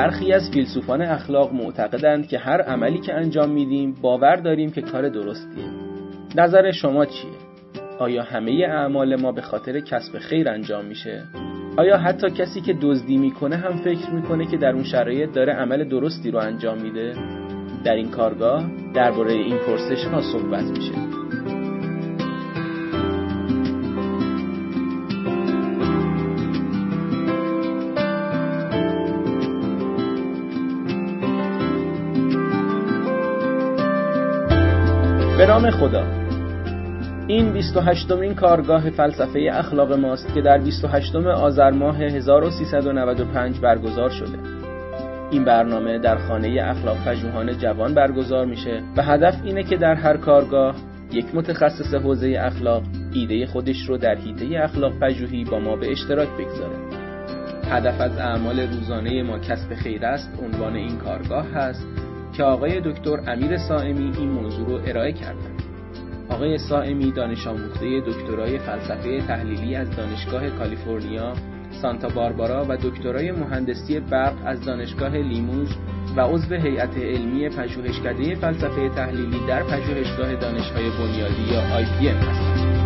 برخی از فیلسوفان اخلاق معتقدند که هر عملی که انجام میدیم باور داریم که کار درستیه نظر شما چیه؟ آیا همه اعمال ما به خاطر کسب خیر انجام میشه؟ آیا حتی کسی که دزدی می‌کنه هم فکر می‌کنه که در اون شرایط داره عمل درستی رو انجام میده؟ در این کارگاه درباره این پرسش ها صحبت میشه. نام خدا این 28 مین کارگاه فلسفه اخلاق ماست که در 28 آذر ماه 1395 برگزار شده. این برنامه در خانه اخلاق پژوهان جوان برگزار میشه و هدف اینه که در هر کارگاه یک متخصص حوزه اخلاق ایده خودش رو در حیطه اخلاق پژوهی با ما به اشتراک بگذاره. هدف از اعمال روزانه ما کسب خیر است عنوان این کارگاه هست که آقای دکتر امیر سائمی این موضوع رو ارائه کردند. آقای سائمی دانش آموخته دکترای فلسفه تحلیلی از دانشگاه کالیفرنیا سانتا باربارا و دکترای مهندسی برق از دانشگاه لیموز و عضو هیئت علمی پژوهشکده فلسفه تحلیلی در پژوهشگاه دانشهای بنیادی یا IPM هستند.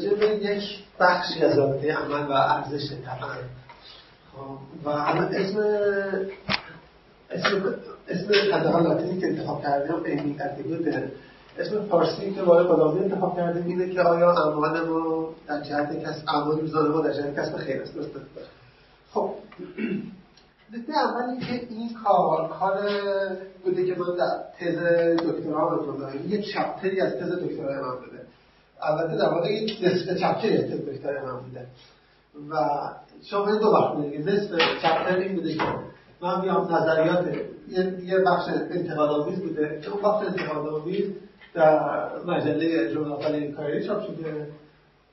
راجع به یک بخشی از رابطه عمل و ارزش طبعا. خب، و الان اسم اسم اسم حداقل لاتینی که انتخاب کردیم عینی بوده. اسم فارسی که برای قدامی انتخاب کردیم اینه که آیا اعمال ما در جهت کسب اعمال روزانه ما در جهت کسب خیر است؟ درسته؟ خب. نکته اولی که این کار کار بوده که من در تز دکترا رو یک چپتری از تز دکترا من بوده البته در واقع یک نصف چپتر تز دکترا من بوده و شما دو وقت بوده نصف چپتر این بوده که من بیام نظریات یه بخش انتقاد آمیز بوده. که اون بخش انتقاد آمیز در مجله ژورنال کاری چاپ شده.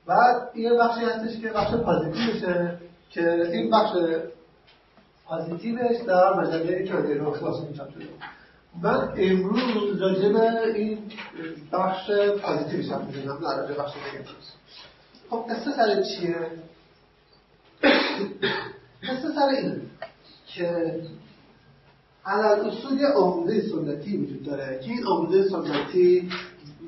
بعد یه بخشی هستش که بخش پازیتیوشه که این بخش پازیتیوش در مجله کاری چاپ شده. من امروز راجع به این بخش پازیتیوش هم می‌دونم نه راجع بخش نگتیوش خب قصه سر چیه؟ قصه سر این که علال اصول آموزه سنتی وجود داره که این آموزه سنتی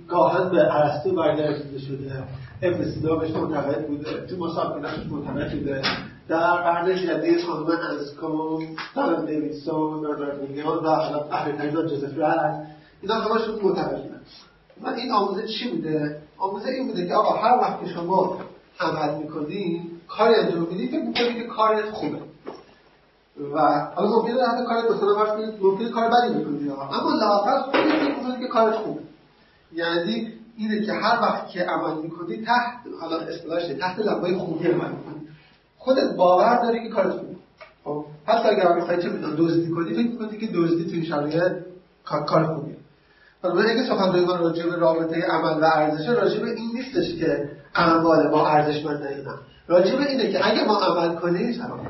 گاهن به عرستو برگردونده شده ابن سینا بهش معتقد بوده تو مسابقه معتقد بوده در قرن جدید خانم انسکوم دارن دیویدسون ناردارنیان و حالا اهل جوزف رد اینا همشون بودن و این آموزه چی بوده آموزه این بوده که آقا هر وقت که شما عمل می‌کنی کاری انجام میدی فکر می‌کنی که کارت خوبه. و حالا ممکنه حتی کارت مثلا فرض کنید ممکنه کار بدی می‌کنی. اما لااقل خودت فکر می‌کنی که کارت خوبه. یعنی اینه که هر وقت که عمل می‌کنی تحت حالا اصطلاحش تحت لبای خوبی عمل می‌کنی خودت باور داری که کارت خوبه. خب؟ پس اگر می‌خوای چه می‌دونم دزدی کنی فکر می‌کنی که دزدی توی شرایط کار خوبیه. حالا اگه سخنرانی من راجع به رابطه عمل و ارزش راجع به این نیستش که اعمال ما ارزشمند نه. راجع به اینه که اگه ما عمل کنیم سلام.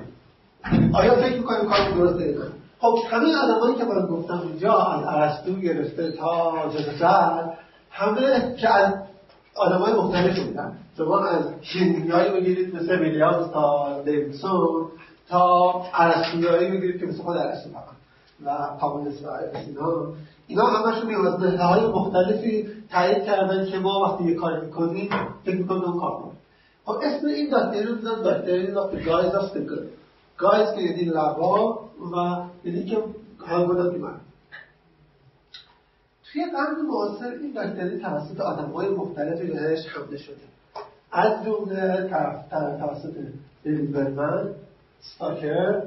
آیا فکر می‌کنیم کار درسته خب همه آدمایی که من گفتم اینجا از ارسطو گرفته تا جزر همه که از های مختلف بودن. شما از شیندیایی بگیرید مثل ویلیامز تا دیویسون تا ارسطویایی بگیرید که مثل خود ارسطو و پاولس و اینا. اینا همشون از های مختلفی تایید کردن که ما وقتی یه کاری می‌کنیم فکر می‌کنیم اون کار کنیم. خب اسم این دکتری رو of the guys of the good guys که یعنی لبا و یعنی که همگونه بیمار. توی قرن معاصر این باکتری توسط های مختلفی بهش حمله شده. از جمله توسط برمن ستاکر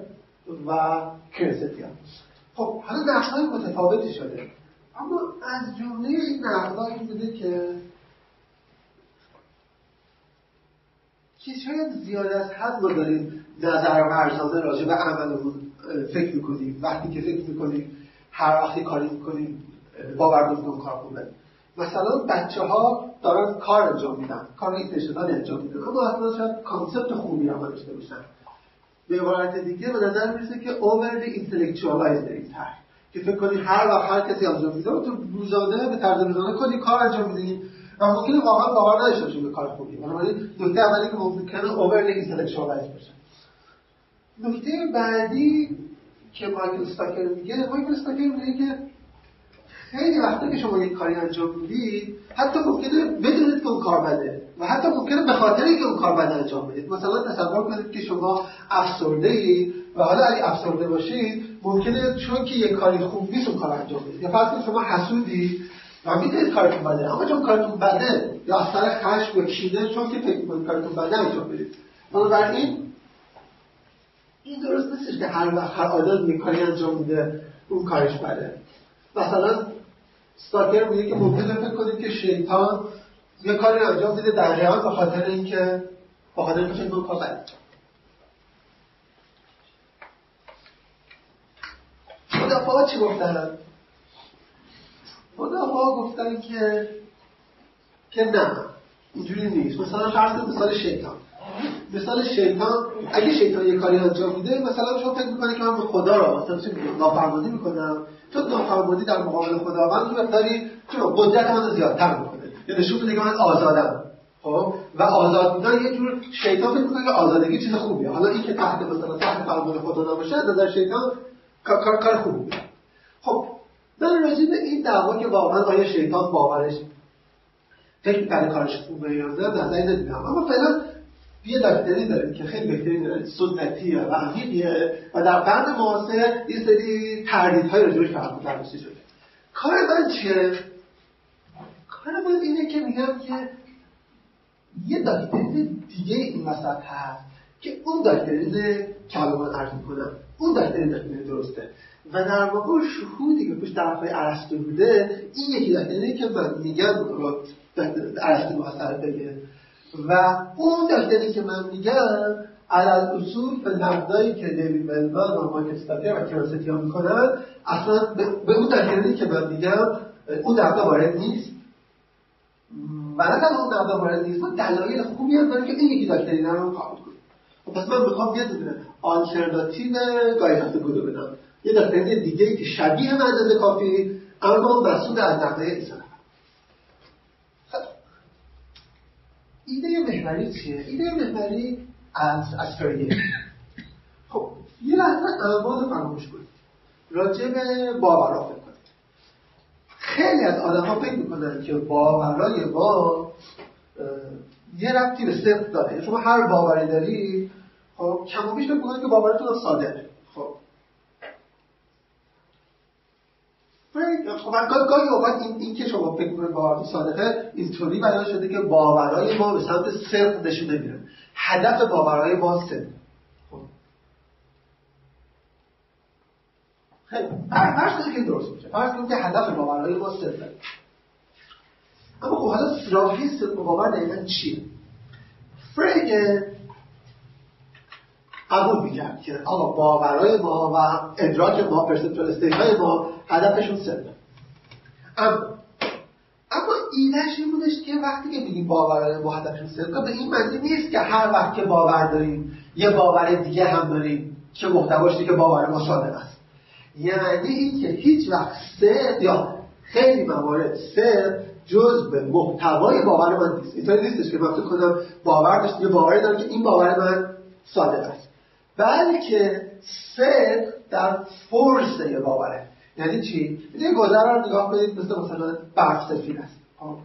و کرستیان خب حالا های متفاوتی شده. اما از جمله این نقدها این بوده که که شاید زیاد از حد ما داریم نظر ورزانه راجع به عملمون فکر می‌کنیم. وقتی که فکر می‌کنیم هر وقتی کاری می‌کنیم باور کار خوبه مثلا بچه ها دارن کار انجام میدن. کار intentional انجام میدن. اما اصلا شاید concept خوبی هم داشته باشن. به عبارت دیگه به نظر می‌رسه که overly intellectualized طرح که فکر کنی هر وقت هر کسی انجام میده تو روزانه به طرز روزانه کلی کار انجام میدی. و ممکنه واقعا باور نداشته باشیم به کار خوبی. بنابراین نکته اولی که ممکنه overly intellectualized باشه. نکته بعدی که مایکل استاکر میگه مایکل استاکر میگه که خیلی وقتا که شما یک کاری انجام می‌دید حتی ممکنه بدونید که اون کار بده و حتی ممکنه به خاطر اینکه اون کار بده انجام بدید. مثلا تصور کنید که شما افسرده ای و حالا اگه افسرده باشید ممکنه چون که یک کاری خوب نیست اون کار انجام بدید. یا فرض شما حسودی و می‌دونید کارتون بده اما چون کارتون بده یا از سر خشم و کینه چون که فکر می‌کنید کارتون بده انجام بدید. بنابراین این درست نیستش که هر وقت هر آدم یک کاری انجام میده اون کارش بده. مثلا ستاکر میگه که ممکنه فکر کنید که شیطان یه کاری انجام میده در ریال به خاطر اینکه به خاطر اینکه بده خدا چی گفتن؟ خدا گفتن که که نه. اینجوری نیست. مثلا فرض مثال شیطان. مثال شیطان اگه شیطان یه کاری انجام میده مثلا شما فکر می‌کنه که من به خدا را مثلا چه نافرمانی می‌کنم؟ چون نافرمانی در مقابل خداوند یه مقداری چون قدرت من زیادتر می‌کنه. یا نشون میده که من آزادم. خب؟ و آزاد بودن یه جور شیطان فکر می‌کنه که آزادگی چیز خوبیه. حالا این که تحت مثلا تحت فرمان خدا نباشه نظر شیطان کار کار خوبیه خب من راجع این دعوا که واقعا آیا شیطان باورش فکر کرده کارش خوبه یا نه نظری نمیدم اما فعلا یه دکتری داریم که خیلی دکتری سنتیه و عمیقیه و در قرن معاصر یه سری تردیدهای راجبش برداشته شده. کار من چیه؟ کار من اینه که میگم که یه دکتری دیگه این وسط هست که اون دکترین کلمان عرض می‌کنم. اون دکترین دکترین درسته. و در واقع شهودی که پشت طرفای عرستو بوده این یکی دکترینی که من میگم عرستو محصر بگه و اون دکتری که من میگم علال اصول به نقدایی که دیوید ملمان و مایک و کراستی ها می‌کنن اصلا به اون دکتری که من میگم اون نقدا وارد نیست. نه اون نقدا وارد نیست. من دلایل خوبی هم داره که این یکی دکتری رو قبول خب پس من می‌خوام یه دونه آلترناتیو گایدست بودو بدم. یه دکتری دیگه که شبیه مجاز کافی اما مسئول از نقدای ایسان ایده محوری چیه؟ ایده محوری از اسکریه خب یه لحظه اعمال فراموش کنید. راجع به باورا فکر کنید. خیلی از آدم ها فکر می‌کنن که باورای ما یه ربطی به صدق داره. شما هر باوری داری خب کم فکر که باورتون صادقه خب گاهی اوقات این, این که شما فکر کنید باورتون صادقه اینطوری بیان شده که باورهای ما به سمت صدق نشون نمیدن هدف باورهای ما صدق خب. خیلی فرض کنید که درست میشه. فرض کنید که هدف باورهای ما صدقه اما خب حالا راهی صدق باور دقیقا چیه؟ فرگه قبول می‌کرد که آقا باورهای ما و ادراک ما perceptual state ما هدفشون صدقه اما اما ایدهش این بودش که وقتی که میگیم باورهای ما هدفشون صدقه به این معنی نیست که هر وقت که باور داریم یه باور دیگه هم داریم که محتواش که باور ما صادق است. یعنی این که هیچ وقت صدق یا خیلی موارد صدق جز به محتوای باور من نیست. اینطوری نیستش که من کنم باور داشت یه باوری دارم که این باور من صادق است. بلکه صدق در یه باوره. یعنی چی؟ یه گذاره رو نگاه کنید مثل مثلا برف سفید است. خب؟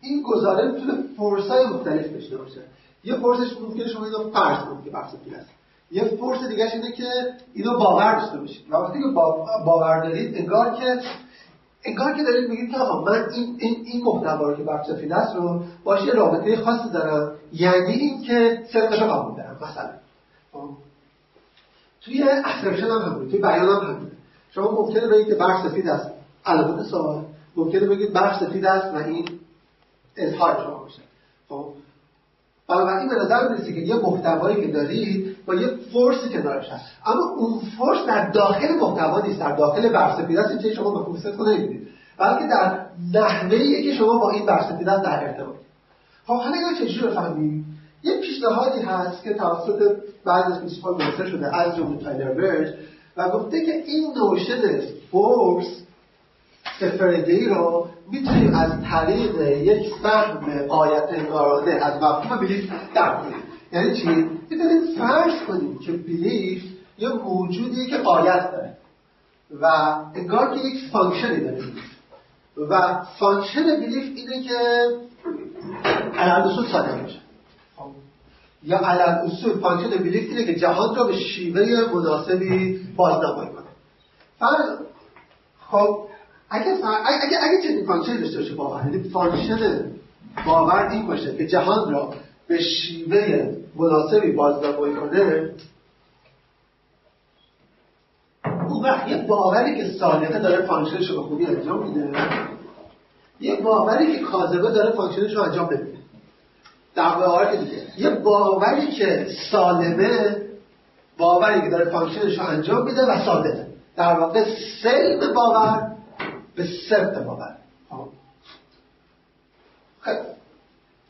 این گزاره می‌تونه فرس های مختلف داشته باشه. یه فرسش ممکنه شما اینو فرض کنید که برف سفید است. یه فرس دیگه اینه که اینو باور داشته باشید. و وقتی که باور دارید انگار که انگار که دارید میگید که آقا من این این این محتوا رو که سفید است رو باشه رابطه خاصی دارم. یعنی این که صدقش رو قبول دارم مثلا. خب؟ توی assertion هم همونه توی بیان هم همونه. شما ممکنه بگید که برف سفید است علامت سوال ممکنه بگید برف سفید است و این اظهار شما باشه. خب بنابراین به نظر می‌رسه که یه محتوایی که دارید با یه فورسی کنارش هست. اما اون فورس در داخل محتوا نیست در داخل برف سفید است چه شما به کنه نمی‌دید بلکه در نحوه که شما با این برسیدن در ارتباط خب حالا چجوری بفهمیم؟ یه پیشنهادی هست که توسط بعضی از فیلسوفان منتشر شده از جمله تایلر و گفته که این نوشن فورس سفردهی رو می‌تونیم از طریق یک فهم قایت انگارانه از مفهوم بلیف در کنیم یعنی چی؟ می‌تونیم فرض کنیم که belief یه موجودی که غایت داره و انگار که یک functionی داره و function belief اینه که اصول ساده میشه. یا علم اصول function belief اینه که جهان را به شیوه مناسبی بازنمایی کنه. فرض خب اگه اگه اگه چنین function داشته باشه باور یعنی function باور این باشه که جهان را به شیوه مناسبی بازنمایی کنه اون وقت یه باوری که صادقه داره functionش رو به خوبی انجام میده یه باوری که کاذبه داره functionش رو انجام بده در که دیگه. یه باوری که سالمه باوری که داره functionش رو انجام میده و صادقه در واقع سلم باور به سبت باور. خب.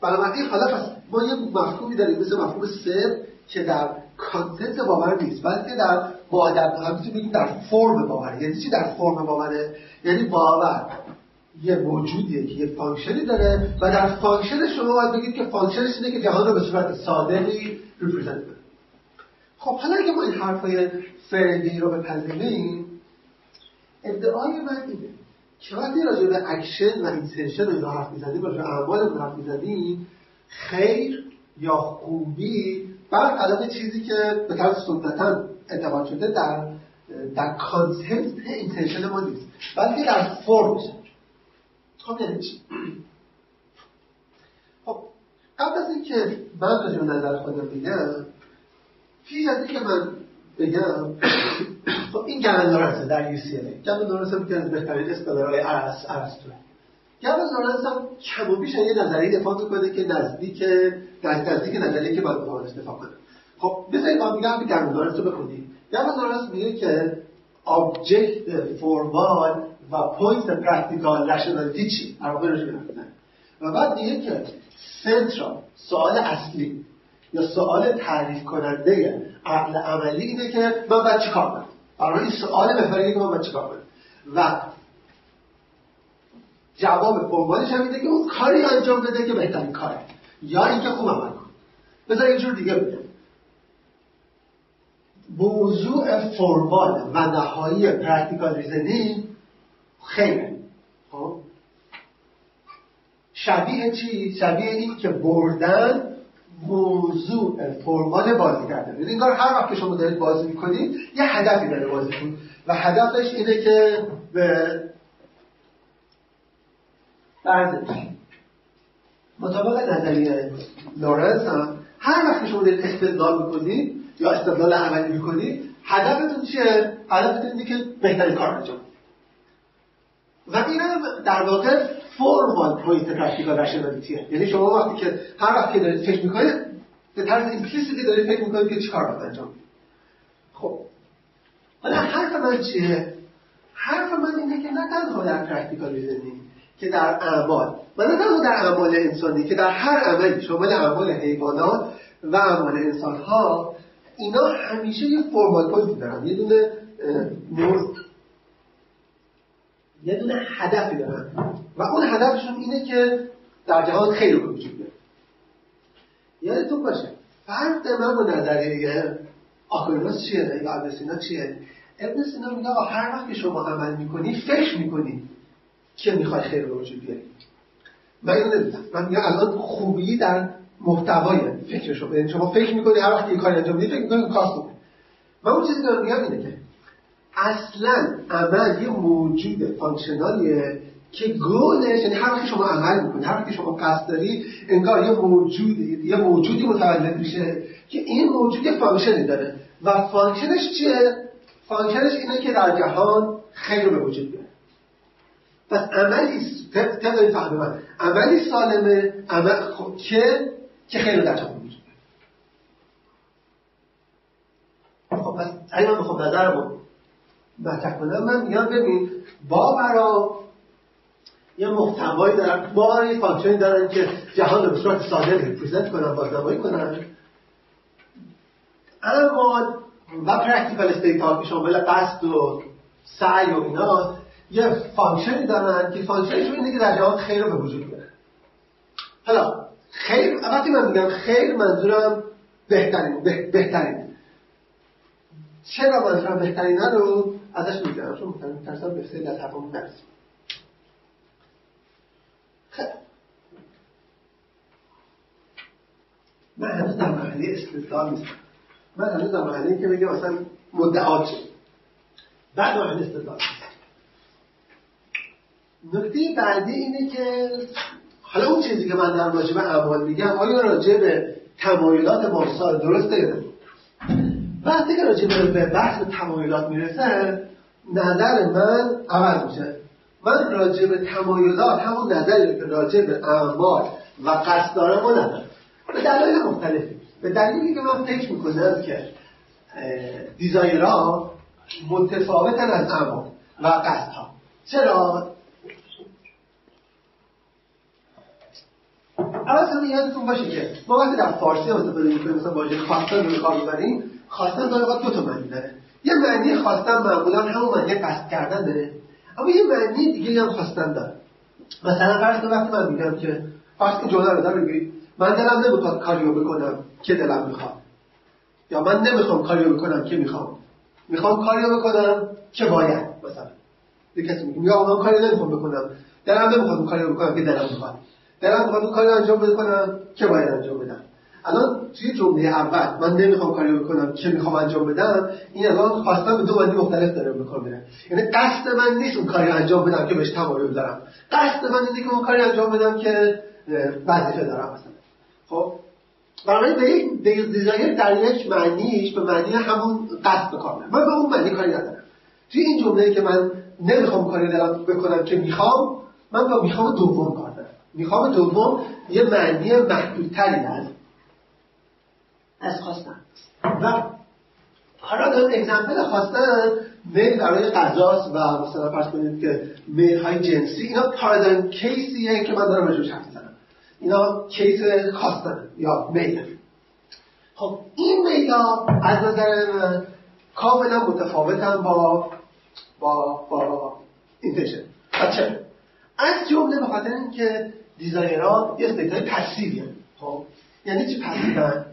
بنابراین حالا پس ما یه مفهومی داریم مثل مفهوم سر که در content باور نیست بلکه در با در بگیم در form باور. یعنی چی در form باوره؟ یعنی باور. یه موجودیه که یه functionی داره و در function شما باید بگید که functionش اینه که جهان رو به صورت صادقی represent کنه. خب حالا اگه ما این حرفای فرندی رو بپذیریم ادعای من اینه که وقتی راجع به اکشن و intention رو اینا حرف می‌زنیم راجع به اعمال حرف می‌زنیم خیر یا خوبی بر چیزی که به طرز سنتا اعتقاد شده در در content intention ما نیست بلکه در formش یعنی چی خب قبل از اینکه من راجع نظر خودم بگم پیش از اینکه من بگم خب این گوین لارنس در UCL گوین لارنس که از بهترین scholarهای ارس ارسطو گوین لارنس هم کم و بیش یه نظریه دفاع می‌کنه که نزدیک نزدیک نظریه که باید بخواد دفاع کنه. خب بذارید ما میگم گوین لارنس رو بخونیم. گوین لارنس میگه که object formal و point practical rationality چی؟ در واقع و بعد میگه که central سوال اصلی یا سوال تعریف کننده عقل عملی اینه که من باید چیکار کنم؟ برای این سوال بهتره که من باید چیکار کنم؟ و جواب formalش هم اینه که اون کاری انجام بده که بهترین کاره. یا اینکه خوب عمل کن بذار اینجور دیگه بگم. موضوع formal و نهایی practical reasoning خیلی. خب. شبیه چی؟ شبیه این که بردن موضوع فرمال بازی کرده. یعنی انگار هر وقت که شما دارید بازی می‌کنید یه هدفی داره بازیتون و هدفش اینه که به برزش مطابق نظریه لورنس هم هر وقت شما دارید استدلال می‌کنید یا استدلال عملی می‌کنید هدفتون چیه؟ هدفتون اینه که بهترین کار انجام و این در واقع formal point practical rationalityه یعنی شما وقتی که هر وقت که دارید فکر می‌کنید به طرز implicitی دارید فکر می‌کنید که چیکار باید انجام خب. حالا حرف من چیه؟ حرف من اینه که نه تنها در practical reasoning که در اعمال و نه تنها در اعمال انسانی که در هر عملی شامل اعمال حیوانات و اعمال انسان ها اینا همیشه یه formal point دارن. یه دونه یه دونه هدفی دارن. و اون هدفشون اینه که در جهان خیر رو وجود یادتون باشه. فرق من با نظریه آکوینوس چیه؟ یا ابن سینا چیه؟ ابن سینا میگه هر وقت که شما عمل می‌کنی فکر می‌کنی که می‌خوای خیر رو وجود بیاری. من اینو نمی‌دونم. من الان خوبی در محتوای فکر شما یعنی شما فکر می‌کنی هر وقت یه کاری انجام میدی فکر می‌کنی کاست من اون چیزی که میگم اینه که اصلا عمل یه موجود functionalیه که goalش یعنی هر وقتی شما عمل می‌کنید هر وقتی شما قصد داری انگار یه موجودی یه موجودی متولد میشه که این موجود یه functionی داره. و functionش چیه؟ functionش اینه که در جهان خیر به وجود بیاره. پس عملی طبق فهم من عملی سالمه عمل خب که که خیر در جهان وجود بیاره. خب پس اگه من بخوام نظرمو مطرح کنم من میگم ببین باورا یه محتوایی دارن ما یه functionی دارن که جهان رو به صورت صادق represent کنن بازنمایی کنن. اما و practical state که شامل قصد و سعی و اینا یه functionی دارن که functionشون اینه که در جهان خیر رو به وجود بیارن حالا خیر وقتی من میگم خیر منظورم بهترین بهترین. چرا منظورم بهترین؟ رو ازش میگم چون ترسم به خیلی از حرفمون نرسیم خب. من هنوز در مرحله استدلال نیستم. من هنوز در مرحله که بگم اصلا مدعات شد. بعد مرحله استدلال. نکته بعدی اینه که حالا اون چیزی که من در راجع به اعمال میگم آیا راجع به تمایلات مارسال درسته یا وقتی که راجع به بحث تمایلات می‌رسه نظر من عوض میشه. من راجع به تمایلات همون نظری که راجع به اعمال و قصد دارم و ندارم. به دلایل مختلفی. به دلیلی که من فکر می‌کنم که دیزایرها متفاوتن از اعمال و قصدها. چرا؟ اول یادتون باشه که ما وقتی در فارسی استفاده می‌کنیم مثلا واژه خواستن رو کار می‌بریم خواستن داره دو تا معنی داره. یه معنی خواستن معمولا همون معنی قصد کردن داره. اما یه معنی دیگه هم خواستن داره. مثلا فرض وقتی من میگم که فرض که جمله رو بگید من دلم نمی‌خواد کاریو بکنم که دلم می‌خواد. یا من نمی‌خوام کاریو بکنم که می‌خوام. می‌خوام کاریو بکنم که باید مثلا. یه کسی میگه یا من کاری نمی‌خوام بکنم. دلم نمی‌خواد کاریو بکنم که دلم می‌خواد. دلم می‌خواد اون کاری انجام بکنم که باید انجام بدم. الان توی جمله اول من نمی‌خوام کاری بکنم که می‌خوام انجام بدم این الان خواستم به دو معنی مختلف داره بکن میره یعنی قصد من نیست اون کاری انجام بدم که بهش تمایل دارم. قصد من اینه که اون کاری انجام بدم که وظیفه دارم مثلا. خب؟ برای به یک دیزایر در یک معنیش به معنی همون قصد بکنم من به اون معنی کاری ندارم. توی این جمله که من نمی‌خوام کاری دارم بکنم که می‌خوام من با می‌خوام دوم کار می‌خوام دوم یه معنی محدودتری داره از خواستن و حالا اگزمپل خواستن میل برای قضاست و مثلا فرض کنید که میل های جنسی اینا پارادایم کیسیه که من دارم راجبش حرف می‌زنم. اینا case خواستن یا میل. خب این میل از نظر من کاملا متفاوتن با با با intention چرا از جمله به خاطر اینکه desireها یه state های passiveی خب یعنی چی passiveن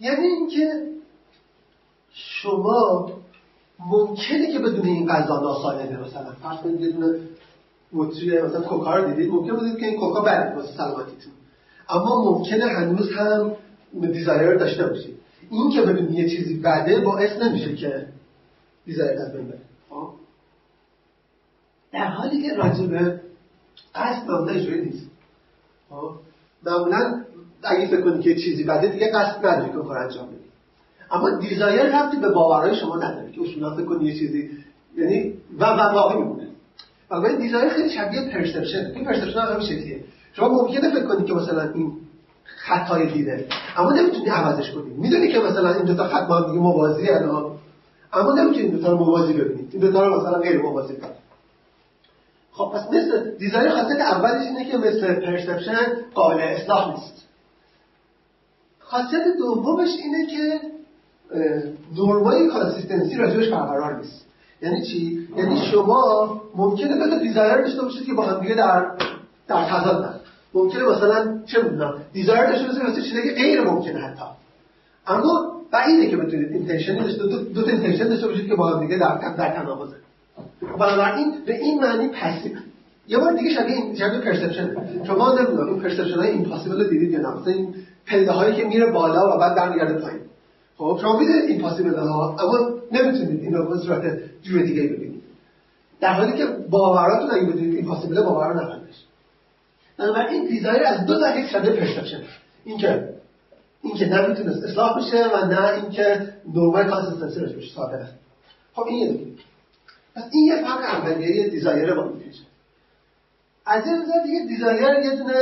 یعنی اینکه شما ممکنه که بدون این غذا ناسالمه مثلا فرض کنید یه دونه مطری مثلا کوکا رو دیدید ممکن بودید که این کوکا بده واسه سلامتیتون. اما ممکنه هنوز هم desire داشته باشید. این که بدون یه چیزی بده باعث نمیشه که desire از بین بره. خب؟ در حالی که راجبه قصد معمولا اینجوری نیست. خب؟ معمولا اگه فکر کنید که چیزی بده دیگه قصد نداری که کار انجام بدی. اما desire ربطی به باورهای شما نداره که اصولا فکر کنید یه چیزی یعنی و و واقعی میمونه. و desire خیلی شبیه perception. این perception هم شکلیه. شما ممکنه فکر کنید که مثلا این خطای دیده اما نمی‌تونی عوضش کنی. می‌دونی که مثلا این دو تا خط با هم دیگه موازی اما نمی‌تونی دو تا رو موازی ببینید این دو تا رو مثلا غیر موازی کنید خب پس مثل desire خاصیت اولش اینه که مثل perception قابل اصلاح نیست. خاصیت دومش اینه که norm ای consistency راجبش برقرار نیست. یعنی چی؟ یعنی شما ممکنه دو تا desire داشته باشید که با هم دیگه در در تضاد ممکنه مثلا چه می‌دونم desire داشته باشید واسه چیزی غیر ممکنه حتی. اما بعیده که بتونید intention داشته دو, دو تا intention داشته باشید که با هم دیگه در در تناقضه. بنابراین به این معنی passive یه بار دیگه شبیه این شبیه perception شما نمی‌دونم این perception های impossible رو دیدید یا نه؟ مثلا این پله هایی که میره بالا و بعد برمیگرده پایین. خب شما می‌دونید ایمپاسیبل ها اما نمی‌تونید این رو به صورت جور دیگه ببینید. در حالی که باوراتون اگه بدونید ایمپاسیبل باور نخواهید بنابراین این دیزایر از دو طریق شبیه پرسپشن این که این که اصلاح بشه و نه اینکه نورمال کانسیستنسی رو بشه ثابت خب این یه پس این یه فرق اولیه دیزایر با میشه از این نظر دیگه دیزایر یه دونه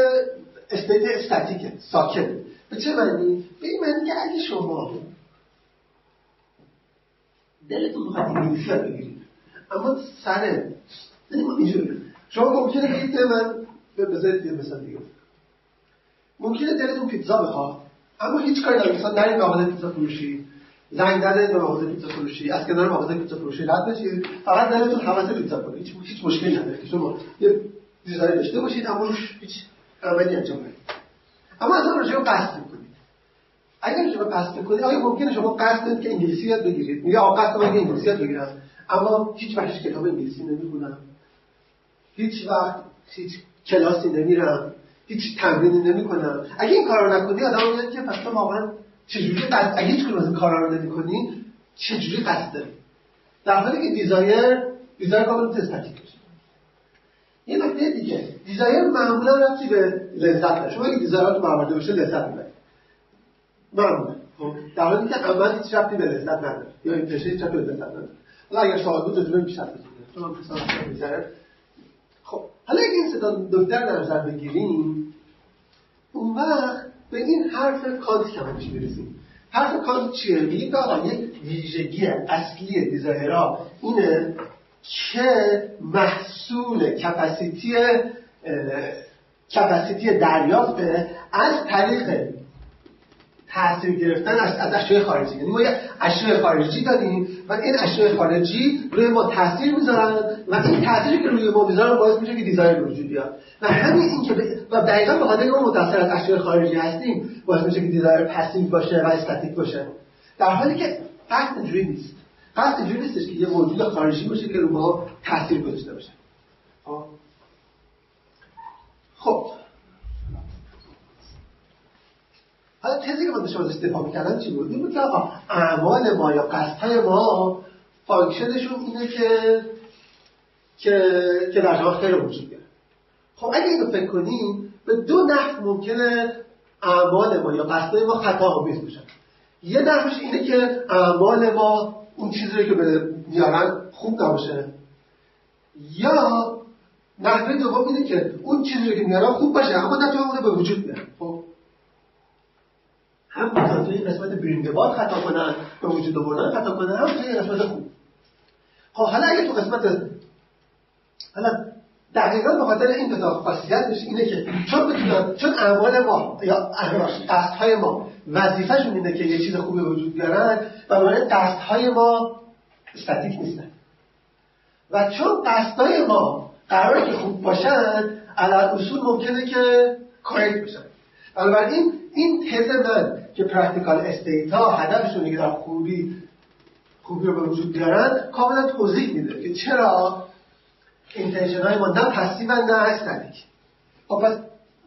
استیت استاتیکه ساکن به چه معنی؟ به این معنی که اگه شما دلتون می‌خواد انگلیسی بگیرید اما سر اینجوری شما ممکنه بگید من به بذارید یه مثال دیگه. ممکنه دلتون پیتزا بخواد اما هیچ کاری نمی‌کنید. مثلا نرید مغازه پیتزا فروشی زنگ نزنید به مغازه پیتزا فروشی از کنار مغازه پیتزا فروشی رد بشید فقط دلتون حواس پیتزا کنه هیچ هیچ مشکلی نداره. که شما یه دیزاین داشته باشید اما روش هیچ عملی انجام ندید اما اصلا راجع قصد می‌کنید اگر شما قصد می‌کنید آیا ممکنه شما قصد که انگلیسی یاد بگیرید؟ میگه آقا قصد من انگلیسی یاد بگیرم. اما هیچ وقت کتاب انگلیسی نمی‌خونم. هیچ وقت هیچ کلاسی نمیرم. هیچ تمرینی نمی‌کنم. اگه این کارا رو نکنی آدم میگه که پس تو واقعا چجوری قصد؟ اگه هیچ کدوم از کارا رو نمی‌کنی چجوری قصد داری؟ در حالی که دیزایر دیزایر کاملا استاتیک باشه یه نکته دیگه. دیزایر معمولا رفتی به لذت داره. شما اگه دیزایر تو آورده باشه لذت می‌بری. معمولا. خب در حالی که عمل هیچ رفتی به لذت نداره. یا این پیشه هیچ رفتی به لذت نداره. حالا اگر سوال بود جلوی بیشتر چون خب حالا اگه این صدا دکتر در نظر بگیریم اون وقت به این حرف کانت کمانش برسیم حرف کانت چیه؟ میگه که آقا یک ویژگی اصلی دیزایرها اینه که محصول کپاسیتی کپاسیتی دریافت از طریق تاثیر گرفتن از, اشیاء خارجی. یعنی ما یه اشیاء خارجی داریم و این اشیاء خارجی روی ما تاثیر می‌ذارن و این تاثیری که روی ما می‌ذارن باعث میشه که دیزاین وجود بیاد. و همین این که و دقیقا به خاطر ما متاثر از اشیاء خارجی هستیم باعث میشه که desire passive باشه و استاتیک باشه. در حالی که قصد اینجوری نیست. قصد اینجوری نیستش که یه موجود خارجی باشه که روی ما تاثیر گذاشته باشه خب, خب. حالا تزی که من ازش دفاع می‌کردم چی بود؟ این بود که اعمال ما یا قصدهای ما function شون اینه که که که در جواب خیر وجود بیاره خب اگه اینو فکر کنیم به دو نحو ممکنه اعمال ما یا قصدهای ما خطا آمیز باشن یه نحوش اینه که اعمال ما اون چیزی که به میارن خوب نباشه. یا نحوه دوم اینه که اون چیزی که میارن خوب باشه اما نتونه به وجود بیاره خب. هم مثلا توی قسمت بریندبال خطا کنن به وجود آوردن خطا کنن هم توی قسمت خوب. خب حالا اگه تو قسمت حالا دقیقا به خاطر این دو خاصیتش اینه که چون بتونن چون اعمال ما یا قصدهای ما وظیفهشون اینه که یه چیز خوبی وجود بیارن و برای قصدهای ما استاتیک نیستن. و چون قصدهای ما قراره که خوب باشن علال اصول ممکنه که کارکت بشن بنابراین این تز من که practical state ها هدفشونه که در خوبی خوبی رو به وجود بیارن کاملا توضیح میده که چرا intention های ما نه passive نه استاتیک خب پس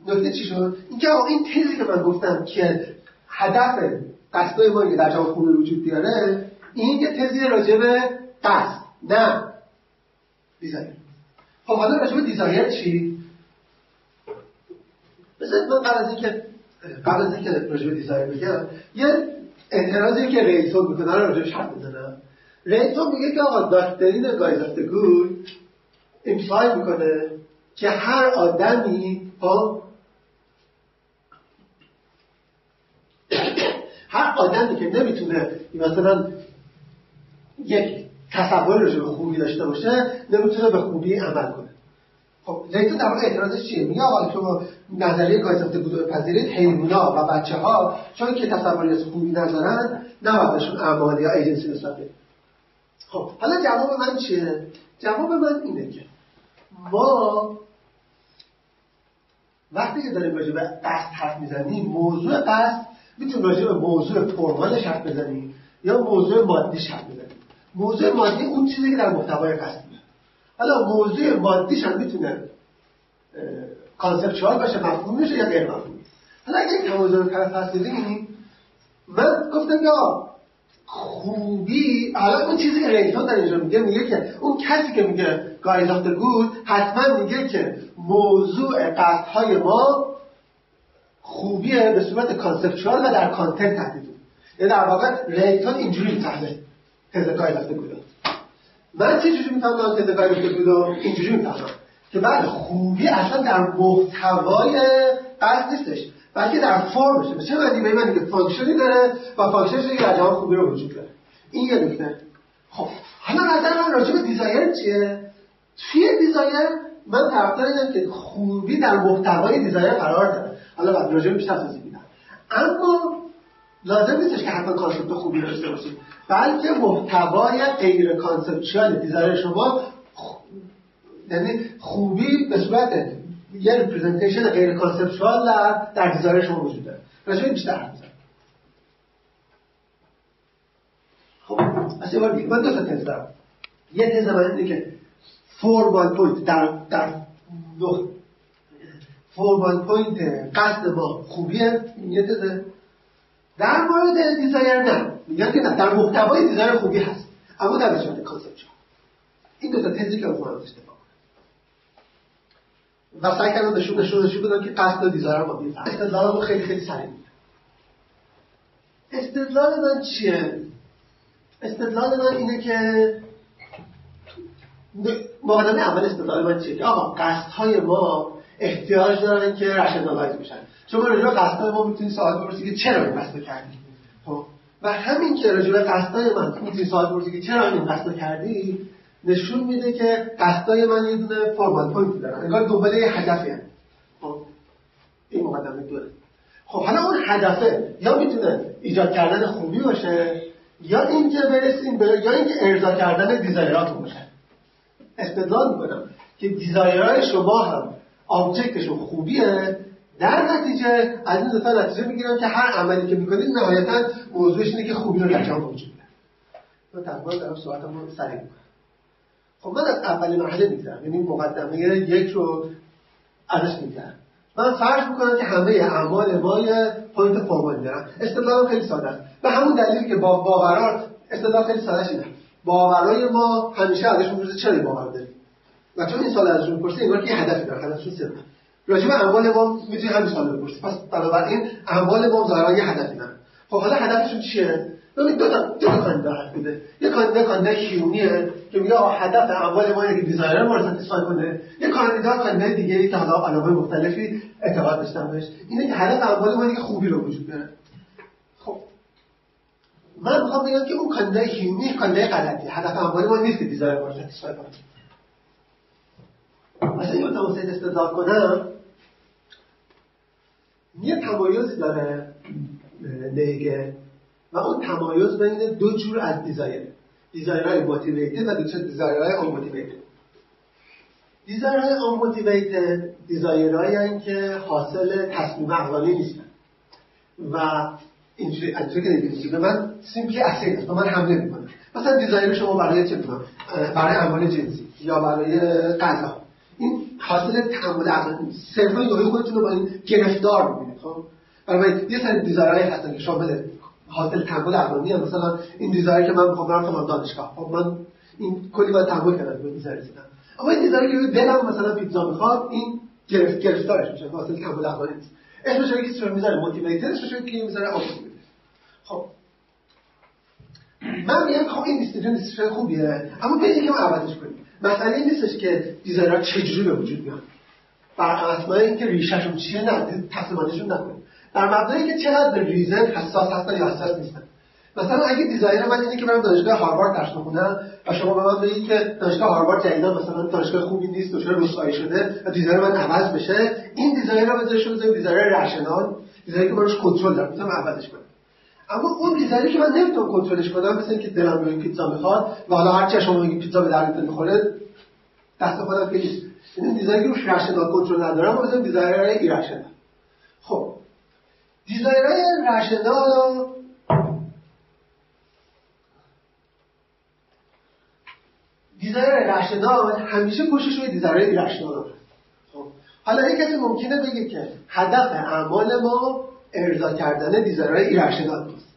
نکته چی شد؟ اینکه این تزی که من گفتم که هدف قصدای ما که در جامعه خوبی وجود بیاره این که تزی راجع به قصد. نه. desire. خب حالا راجع به desire چی؟ بذارید من قبل از اینکه قبل از اینکه راجع به desire بگم یه اعتراضی که ریتون می‌کنه رو راجع حرف بزنم ریتون میگه که آقا doctrine guise of imply می‌کنه که هر آدمی با هر آدمی که نمی‌تونه مثلا یک تصور به خوبی داشته باشه نمی‌تونه به خوبی عمل کنه. خب زیتون در واقع اعتراضش چیه؟ میگه آقا شما نظریه گایزافت گذار پذیرید حیونا و بچه ها چون که تصوری از خوبی ندارن نباید بهشون اعمال یا ایجنسی نسبت خب حالا جواب من چیه؟ جواب من اینه که ما وقتی که داریم راجع به قصد حرف می‌زنیم موضوع قصد می‌تونیم راجع به موضوع formal ش حرف بزنیم یا موضوع مادیش حرف بزنیم. موضوع مادی اون چیزی که در محتوای قصد حالا موضوع مادیش هم می‌تونه conceptual باشه مفهوم میشه یا غیر مفهومی حالا اگه این موضوع طرف من گفتم یا خوبی. حالا اون چیزی که ریتون در اینجا میگه میگه که اون کسی که میگه guise of good حتما میگه که موضوع قصدهای ما خوبیه به صورت conceptual و در content تحدید یعنی در واقع ریتون اینجوری می‌فهمه تز guise of good من چه جوری می‌فهمم که دقایق بود؟ و اینجوری می‌فهمم که بعد خوبی اصلا در محتوای قصد نیستش. بلکه در فرمشه چه معنی به من که function ی داره و function ش یه جهان خوبی رو وجود داره. این یه نکته. خب حالا نظر من راجع به desire چیه؟ توی desire من طرفدار اینم که خوبی در محتوای desire قرار داره. حالا بعد راجع بیشتر توضیح میدم. اما لازم نیستش که حتما concept خوبی داشته باشید بلکه محتوای غیر conceptual desire شما یعنی خوبی به صورت یه representation غیر conceptual در در desire شما وجود داره. راجع بیشتر حرف خب از یه بار دیگه من دو تا تز دارم. یه تز من اینه که formal point در در دو. formal point قصد ما خوبیه یه تزه. در مورد desire نه. میگن که نه در محتوای desire خوبی هست. اما در صورت conceptual این دو تا تزی که می‌خوام اتفاق و سعی کردم نشون نشون نشون بدم که قصد desire ما میفهم استدلال خیلی خیلی سریع استدلال من چیه؟ استدلال من اینه که مقدمه اول استدلال من چیه؟ که آقا قصدهای ما احتیاج دارن که rationalize بشن. شما راجع به قصدهای ما می‌تونید سوال بپرسید که چرا این قصد کردی؟ خب؟ و همین که راجع به قصدهای من می‌تونید سوال بپرسید که چرا این قصد کردی نشون میده که قصدهای من یه دونه formal point دارن. انگار دنبال یه هدفی هست. خب این مقدمه دوره خب حالا اون هدفه یا می‌تونه ایجاد کردن خوبی باشه یا اینکه برسیم به یا اینکه ارضا کردن دیزایراتون باشه. استدلال می‌کنم که دیزایرهای شما هم آبجکتشون خوبیه در نتیجه از این دوتا نتیجه می‌گیرم که هر عملی که می‌کنید نهایتا موضوعش اینه که خوبی رو انجام وجود بده من تقریبا دارم صحبتمو سریع می‌کنم. خب من از اولین مرحله میگذرم. یعنی مقدمه یک رو ازش میگذرم. من فرض می‌کنم که همه اعمال ما یه point formal ی دارن. استدلالم خیلی ساده است. به همون دلیلی که با باوران استدلال خیلی ساده شده باورای ما همیشه ازش می‌پرسه چرا باور داریم؟ و چون این سوال ازشون می‌پرسه انگار که یه هدفی داره. هدفشون صرف راجع به اعمال ما می‌تونی همین سوال بپرسی. پس بنابراین اعمال ما ظاهرا یه هدفی دارن خب حالا هدفشون چیه؟ ببین دو تا دو تا کاندیدا هست میده یه کاندیدا کاندیدا هیومیه که میگه هدف اعمال ما که desire ای ما رو satisfy کنه. یه کاندیدا کاندیدا دیگه ای که حالا آدمای مختلفی اعتقاد داشتن بهش اینه که هدف اعمال ما که خوبی رو وجود بیاره. خب. من می‌خوام بگم که اون کاندیدا یعنی کاندیدای غلطی هدف اعمال ما نیست که desire ما رو satisfy کنه. مثلا یه توسعه استدلال کنم یه تمایزی داره نیگه و اون تمایز بین دو جور از desire desire های motivated و desire های unmotivated desire های unmotivated که حاصل تصمیم عقلانی نیستن. و اینجوری که به من simply assail us. من حمله می‌کنه مثلا desire شما برای چه می‌کنم برای اعمال جنسی یا برای غذا. این حاصل تأمل عقلانی نیست. صرفا یهو خودتون رو با این گرفتار می‌بینید خب؟ برای یه سری desire هایی هستن که شامل حاصل تأمل عقلانی هم. مثلا این desire که من می‌خوام برم دانشگاه. خب من این کلی باید تأمل کردم به desire رسیدم. اما این desire که دلم مثلا پیتزا می‌خواد این گرفت گرفتارش میشه. حاصل تأمل عقلانی نیست. اسمش رو کسی می‌ذاره؟ motivated اسمش رو کی می‌ذاره خب. من میگم خب این distinction distinction خوبیه. اما بیاید یکم عوضش کنیم. مسئله این نیستش که desire ها چجوری به وجود میان. بر اساس اینکه ریشهشون چیه؟ نه. تقسیمشون نکنیم. در مبنای که چقدر به reason حساس هستن یا حساس نیستن. مثلا اگه desire من اینه که برم دانشگاه هاروارد درس بخونم و شما به من بگید که دانشگاه هاروارد جدیدا مثلا دانشگاه خوبی نیست دچار رسوایی شده و desire من عوض بشه این desire رو بذارش بذاریم desire rational desire ی که من روش کنترل دارم می‌تونم عوضش کنم. اما اون desire ی که من نمی‌تونم کنترلش کنم مثل اینکه دلم به پیتزا می‌خواد و حالا هر چه شما میگید پیتزا به دردتون می‌خوره دست خودم که نیست این desire ی که روش rational کنترل ندارم بذاریم desire irrational. خب desire های rational desire rational همیشه پشتش روی desire های irrational خب حالا یک کسی ممکنه بگه که هدف اعمال ما ارضا کردن desire های irrational نیست.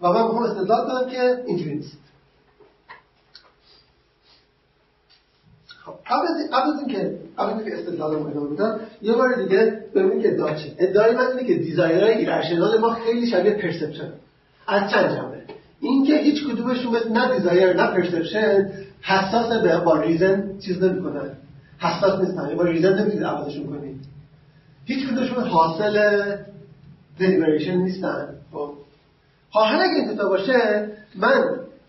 و من می‌خوام استدلال کنم که اینجوری نیست. از قبل از اینکه قبل از اینکه استدلال رو ادامه بدم یه بار دیگه ببینید که ادعا ادعای من اینه که desire های irrational ما خیلی شبیه perception. از چند جنبه اینکه هیچ کدومشون مثل نه desire نه perception حساس به با reason چیز نمی‌کنن. حساس نیستن با reason نمی‌تونید عوضشون کنید. هیچ کدومشون حاصل deliberation نیستن. خب. حالا اگه این باشه من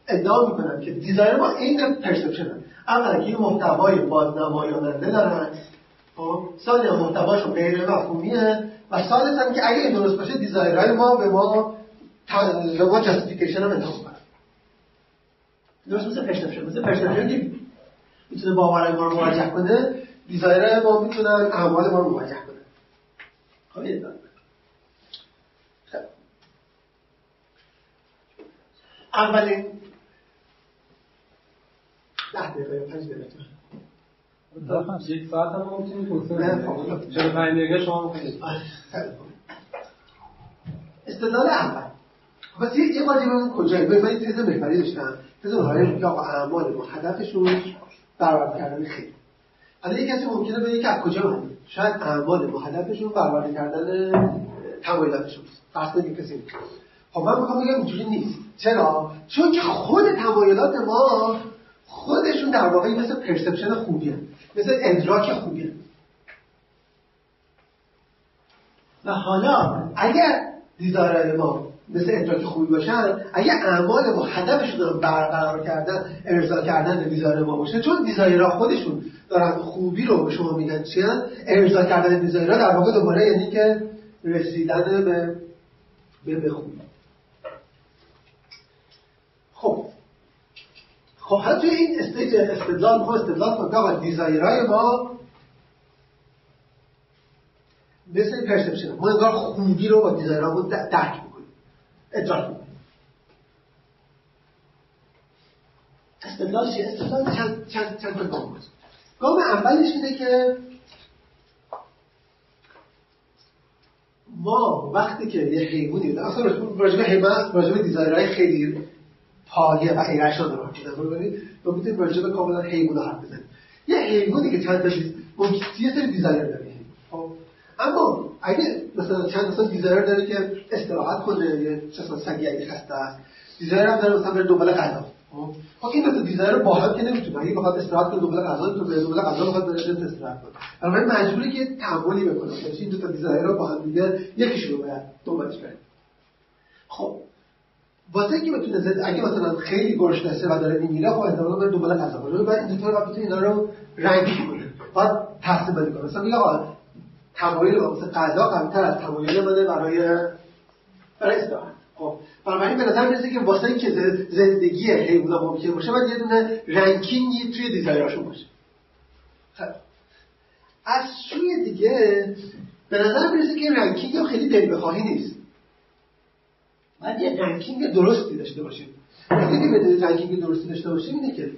ادعا می‌کنم که desire ما عین perception اولا که محتوای بازنمایاننده دارن. خب ثانیا محتواشون غیر مفهومیه و ثالثا که اگه این درست باشه desire های ما به ما به ما justification هم انتخاب کنن. درست مثل perception مثل perception که می‌تونه باورهای ما رو موجه کنه desire های ما می‌تونن اعمال ما رو موجه کنه خب. اولین ده دقیقه پنج دقیقه یک ساعت هم ممکنی چرا پنج دقیقه شما استدلال اول. بس یه بار دیگه اون کجایی. به من تز محوری داشتم. تز محوری که آقا اعمال ما هدفشون برآورده کردن خیلی حالا یه کسی ممکنه بگه که از کجا اومده شاید اعمال ما هدفشون برآورده کردن تمایلاتشون فرض کنید کسی خب من می‌خوام بگم اینجوری نیست. چرا؟ چون که خود تمایلات ما خودشون در واقع مثل perception خوبیه مثل ادراک خوبیه. و حالا اگر desire های ما مثل ادراک خوبی باشن اگر اعمال ما هدفشون رو برقرار کردن ارضا کردن desire ما باشه چون desire ها خودشون دارن خوبی رو به شما میدن چی ارضا کردن دیزایرها در واقع دوباره یعنی که رسیدن به, به خوبی خب خب حتی این استدلال ما استدلال کنیم که دیزایرهای ما مثل پرسپشن. ما انگار خوبی رو با دیزایرهامون درک می‌کنیم. ادراک می‌کنیم. استدلال چیه؟ استدلال چند, چند, چند تا گام هست. گام اولش اینه که ما وقتی که یه حیوانی اصلا راجبه حیوان راجبه desire های خیلی پایه و irrational رو حرف بزنیم ببینید ما می‌تونیم راجع به کاملا حیوان حرف بزنیم یه حیوانی که چند تا یه سری desire داره خب اما اگه مثلا چند تا desire داره که استراحت کنه یه چه سگی اگه خسته است desire هم داره مثلا بره دنبال غذا. خب, خب این مثلا دیزایر رو با هم که نمی‌تونه اگه بخواد استراحت کنه دنبال غذا تو بره دنبال غذا بخواد بره استراحت کنه. بنابراین مجبوره که تعاملی بکنه. یعنی این دو تا دیزایر رو با هم دیگه یکیشون رو باید دنبالش بره خب واسه که بتونه زد اگه مثلا خیلی گرسنه و داره میمیره خب احتمالاً بره دنبال غذا کنه. بعد این طور بتونه اینا رو رنگی کنه. بعد تقسیم بندی کنه. مثلا میگه آقا تمایل مثلا غذا قوی‌تر از تمایل منه برای برای استراحت خب بنابراین به نظر می‌رسه که واسه اینکه زندگی حیونا ممکن باشه باید یه دونه ranking ی توی desire اشون باشه. خب. از سوی دیگه به نظر می‌رسه که ranking خیلی دل بخواهی نیست. باید یه ranking درستی داشته باشیم. وقتی که به ranking درستی داشته باشیم اینه که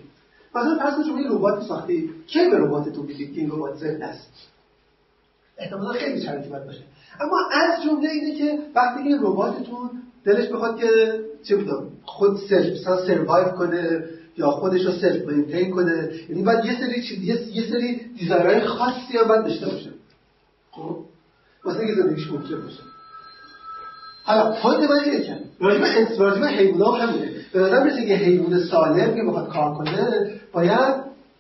مثلا فرض کنید شما یه ربات ساختی. کی به رباتتون میگید که این ربات زنده است؟ احتمالا خیلی شرطی باید باشه. اما از جمله اینه که وقتی که رباتتون دلش بخواد که چه بودم خود self مثلا survive کنه یا خودش رو self maintain کنه یعنی باید یه سری چیز یه سری desire های خاصی هم باید داشته باشه. خب؟ واسه اینکه زندگیش ممکن باشه. حالا point من اینه راجب راجب حیوانات همینه به نظر می‌رسه که حیوان سالم که بخواد کار کنه باید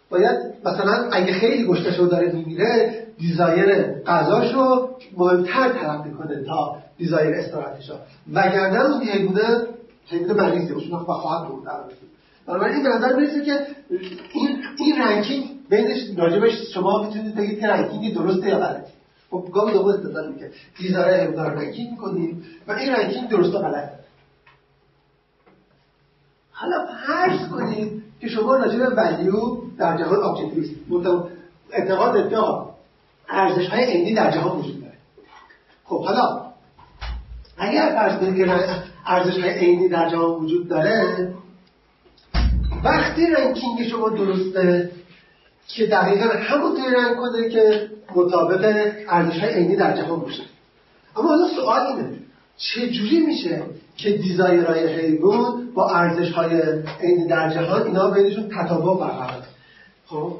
باید مثلا اگه خیلی گشنشه رو داره میمیره desire غذاش رو مهمتر تلقی کنه تا desire استراحتش وگرنه اون حیوان حیوان مریضی باشه و خواهد بود بنابراین این به نظر می‌رسه که این این ranking بینش راجبش شما می‌تونید بگید که ranking درسته یا غلطه خب گام دوم استدلال می‌کنه. desire های حیوان رو ranking می‌کنیم؟ و این ranking درست و غلط. حالا فرض کنید که شما راجع به value در جهان objectivist اعتقاد که ارزش های عینی در جهان وجود داره. خب حالا اگر فرض کنید که ارزش های عینی در جهان وجود داره وقتی ranking شما درسته که دقیقا همونطوری rank کنه که مطابق ارزش های عینی در جهان باشه. اما حالا سوال اینه چجوری میشه که desire های حیوان با ارزش های عینی در جهان اینا بینشون تطابق برقرار خب؟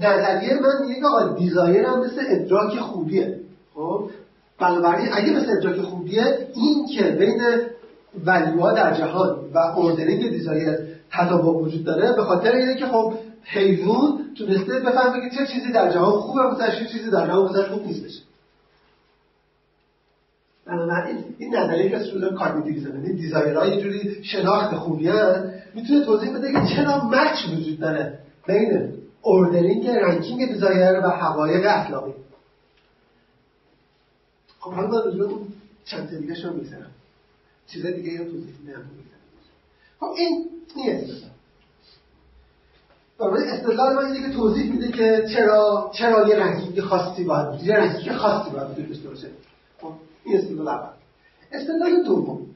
نظریه من یک آقا desire هم مثل ادراک خوبیه. خب؟ بنابراین اگه مثل ادراک خوبیه این که بین value ها در جهان و ordering desire تطابق وجود داره به خاطر اینه که خب حیوان تونسته بفهمه که چه چیزی در جهان خوبه و چه چیزی در جهان خوب نیستش بنابراین این نظریه که سوزن cognitivism یعنی desire ها یه جوری شناخت خوبی می‌تونه توضیح بده که چرا match وجود داره بین ordering ranking desire و حقایق اخلاقی. خب حالا من راجع چند تا دیگه شما می‌گذارم چیزای دیگه رو توضیح میدم. خب این استدلال برای استدلال من اینه که توضیح میده که چرا چرا یه ranking خاصی باید بود یه ranking خاصی باید وجود داشته باشه. خب این استدلال اول. استدلال دوم.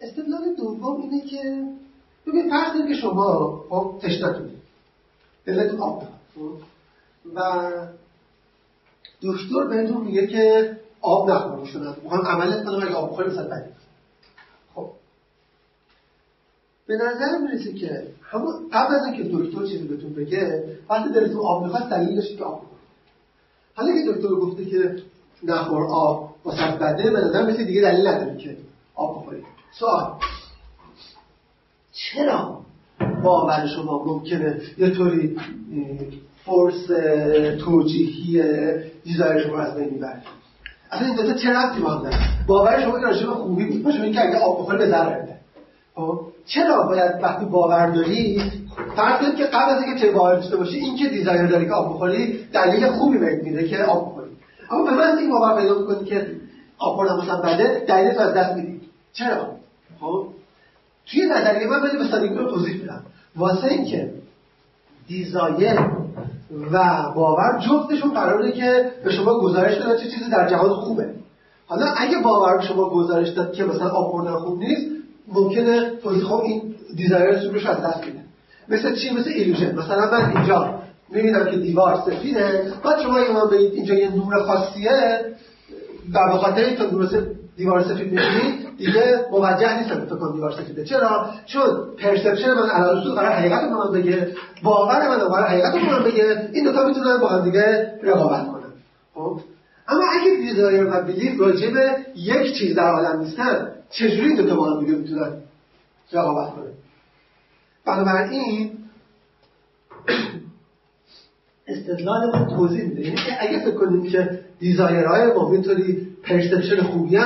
استدلال دوم اینه که ببین فرض که شما خب تشنتونه دلتون آب خب؟ و دکتر بهتون میگه که آب نخورم شدن می‌خوام عملت کنم اگه آب بخوری مثلا بده خب به نظر می‌رسه که همون قبل از اینکه دکتر چیزی بهتون بگه وقتی دلتون آب می‌خواد دلیل داشته که آب حالا که دکتر گفته که نخور آب واسه بده به نظر می‌رسه دیگه دلیل نداره که آب بخوری. سوال. چرا باور شما ممکنه یه طوری فورس توجیهی دیزایر شما از بین می‌بره اصلا این دوتا چه ربطی با هم باور شما که راجع خوبی بود. باشه اینکه اگه آب بخوری به ضرر بده خب؟ چرا باید وقتی باور داری؟ فرض کنید که قبل از اینکه چه باور داشته باشی این که دیزایر داری که آب بخوری دلیل خوبی بهت میده که آب بخوری اما به من این باور پیدا می‌کنی که آب خوردن مثلا بده دلیل تو از دست میدی. چرا؟ خب؟ توی نظریه من ولی به توضیح میدم. واسه اینکه دیزایر و باور جفتشون قراره که به شما گزارش داد چه چیزی در جهان خوبه. حالا اگه باور شما گزارش داد که مثلا آب خوردن خوب نیست ممکنه توضیح خب این desire force ش از دست میده. مثل چی؟ مثل illusion. مثلا من اینجا می‌بینم که دیوار سفیده. بعد شما اگه من بگید اینجا یه نور خاصیه. و به خاطر که نور دیوار سفید می‌بینید دیگه موجه نیستم فکر کنم دیوار سفیده. چرا؟ چون perception من علاوه قرار حقیقت رو من بگه. باور من قرار حقیقت رو من بگه. این دو تا می‌تونن با هم دیگه رقابت کنن. خب؟ اما اگه desire و belief راجع به یک چیز در عالم نیستن چجوری این دو تا با هم دیگه می‌تونن رقابت کنن؟ بنابراین استدلال من توضیح میده. یعنی اگه فکر کنیم که desire های ما اینطوری perception خوبی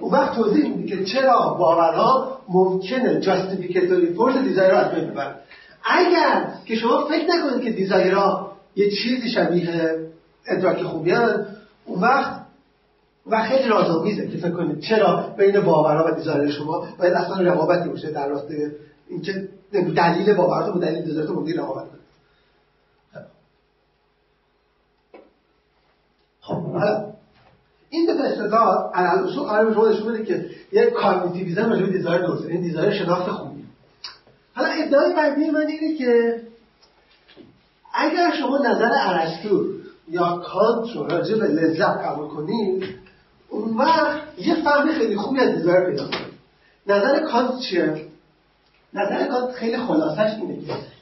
اون وقت توضیح میده که چرا باورها ممکنه justificatory force desire از بین ببرن. اگر که شما فکر نکنید که desire ها یه چیزی شبیه ادراک خوبی اون وقت و خیلی رازآمیزه که فکر کنید چرا بین باورها و desire شما باید اصلا رقابتی باشه در راسته اینکه دلیل باورها و دلیل desire تون ممکنه رقابت خب حالا این دو تا استدلال علل اصول قرار شما نشون بده که یک cognitivism راجع به desire درسته این desire شناخت خوبی حالا ادعای بعدی من اینه که اگر شما نظر ارسطو یا کانت رو راجع به لذت قبول کنید اون وقت یه فهم خیلی خوبی از desire پیدا کنید نظر کانت چیه؟ نظر کانت خیلی خلاصش اینه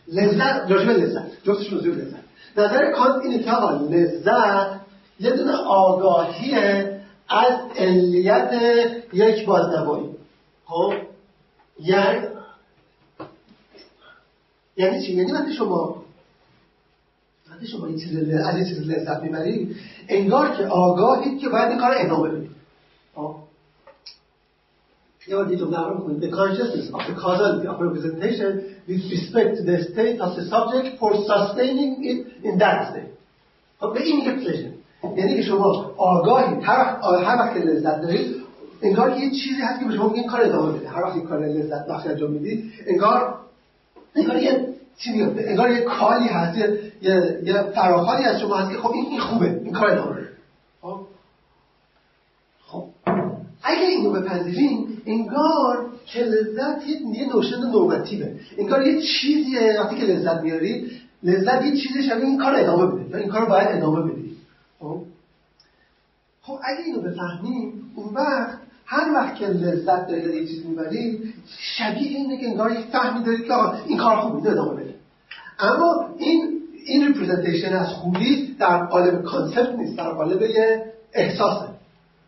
لذت راجع به لذت جفتش به لذت. نظر کانت اینه که آقا لذت یه دونه آگاهی از علیت یک بازنمایی. خب؟ یعنی یعنی چی؟ یعنی وقتی شما وقتی شما این چیز از این چیز لذت می‌برید انگار که آگاهید که باید این کار ادامه بدید. خب؟ یا دیگه جمله رو کنید the consciousness of the causality of representation with respect to the state of the subject for sustaining it in that state. خب به این میگه یعنی که شما آگاهی هر هر وقت لذت دارید انگار که یه چیزی هست که به شما این کار ادامه بده. هر وقت کار لذت بخش انجام می‌دید انگار انگار یه چی انگار یه کالی هست. یه, یه فراخانی از شما هست که خب این, خوبه این کار بده خب؟ خب. اگه اینو بپذیریم انگار که لذت یه نوشن نورماتیوه انگار یه چیزیه وقتی که لذت میاری لذت یه چیزی شبیه این کار ادامه بده. این کار باید ادامه بده خب؟ خب اگه اینو بفهمیم اون وقت هر وقت که لذت داری یه چیز می‌بری شبیه اینه که انگار یک فهمی داری که این کار خوبی ادامه بده. اما این این representation از خوبی در قالب concept نیست در قالب یه احساسه.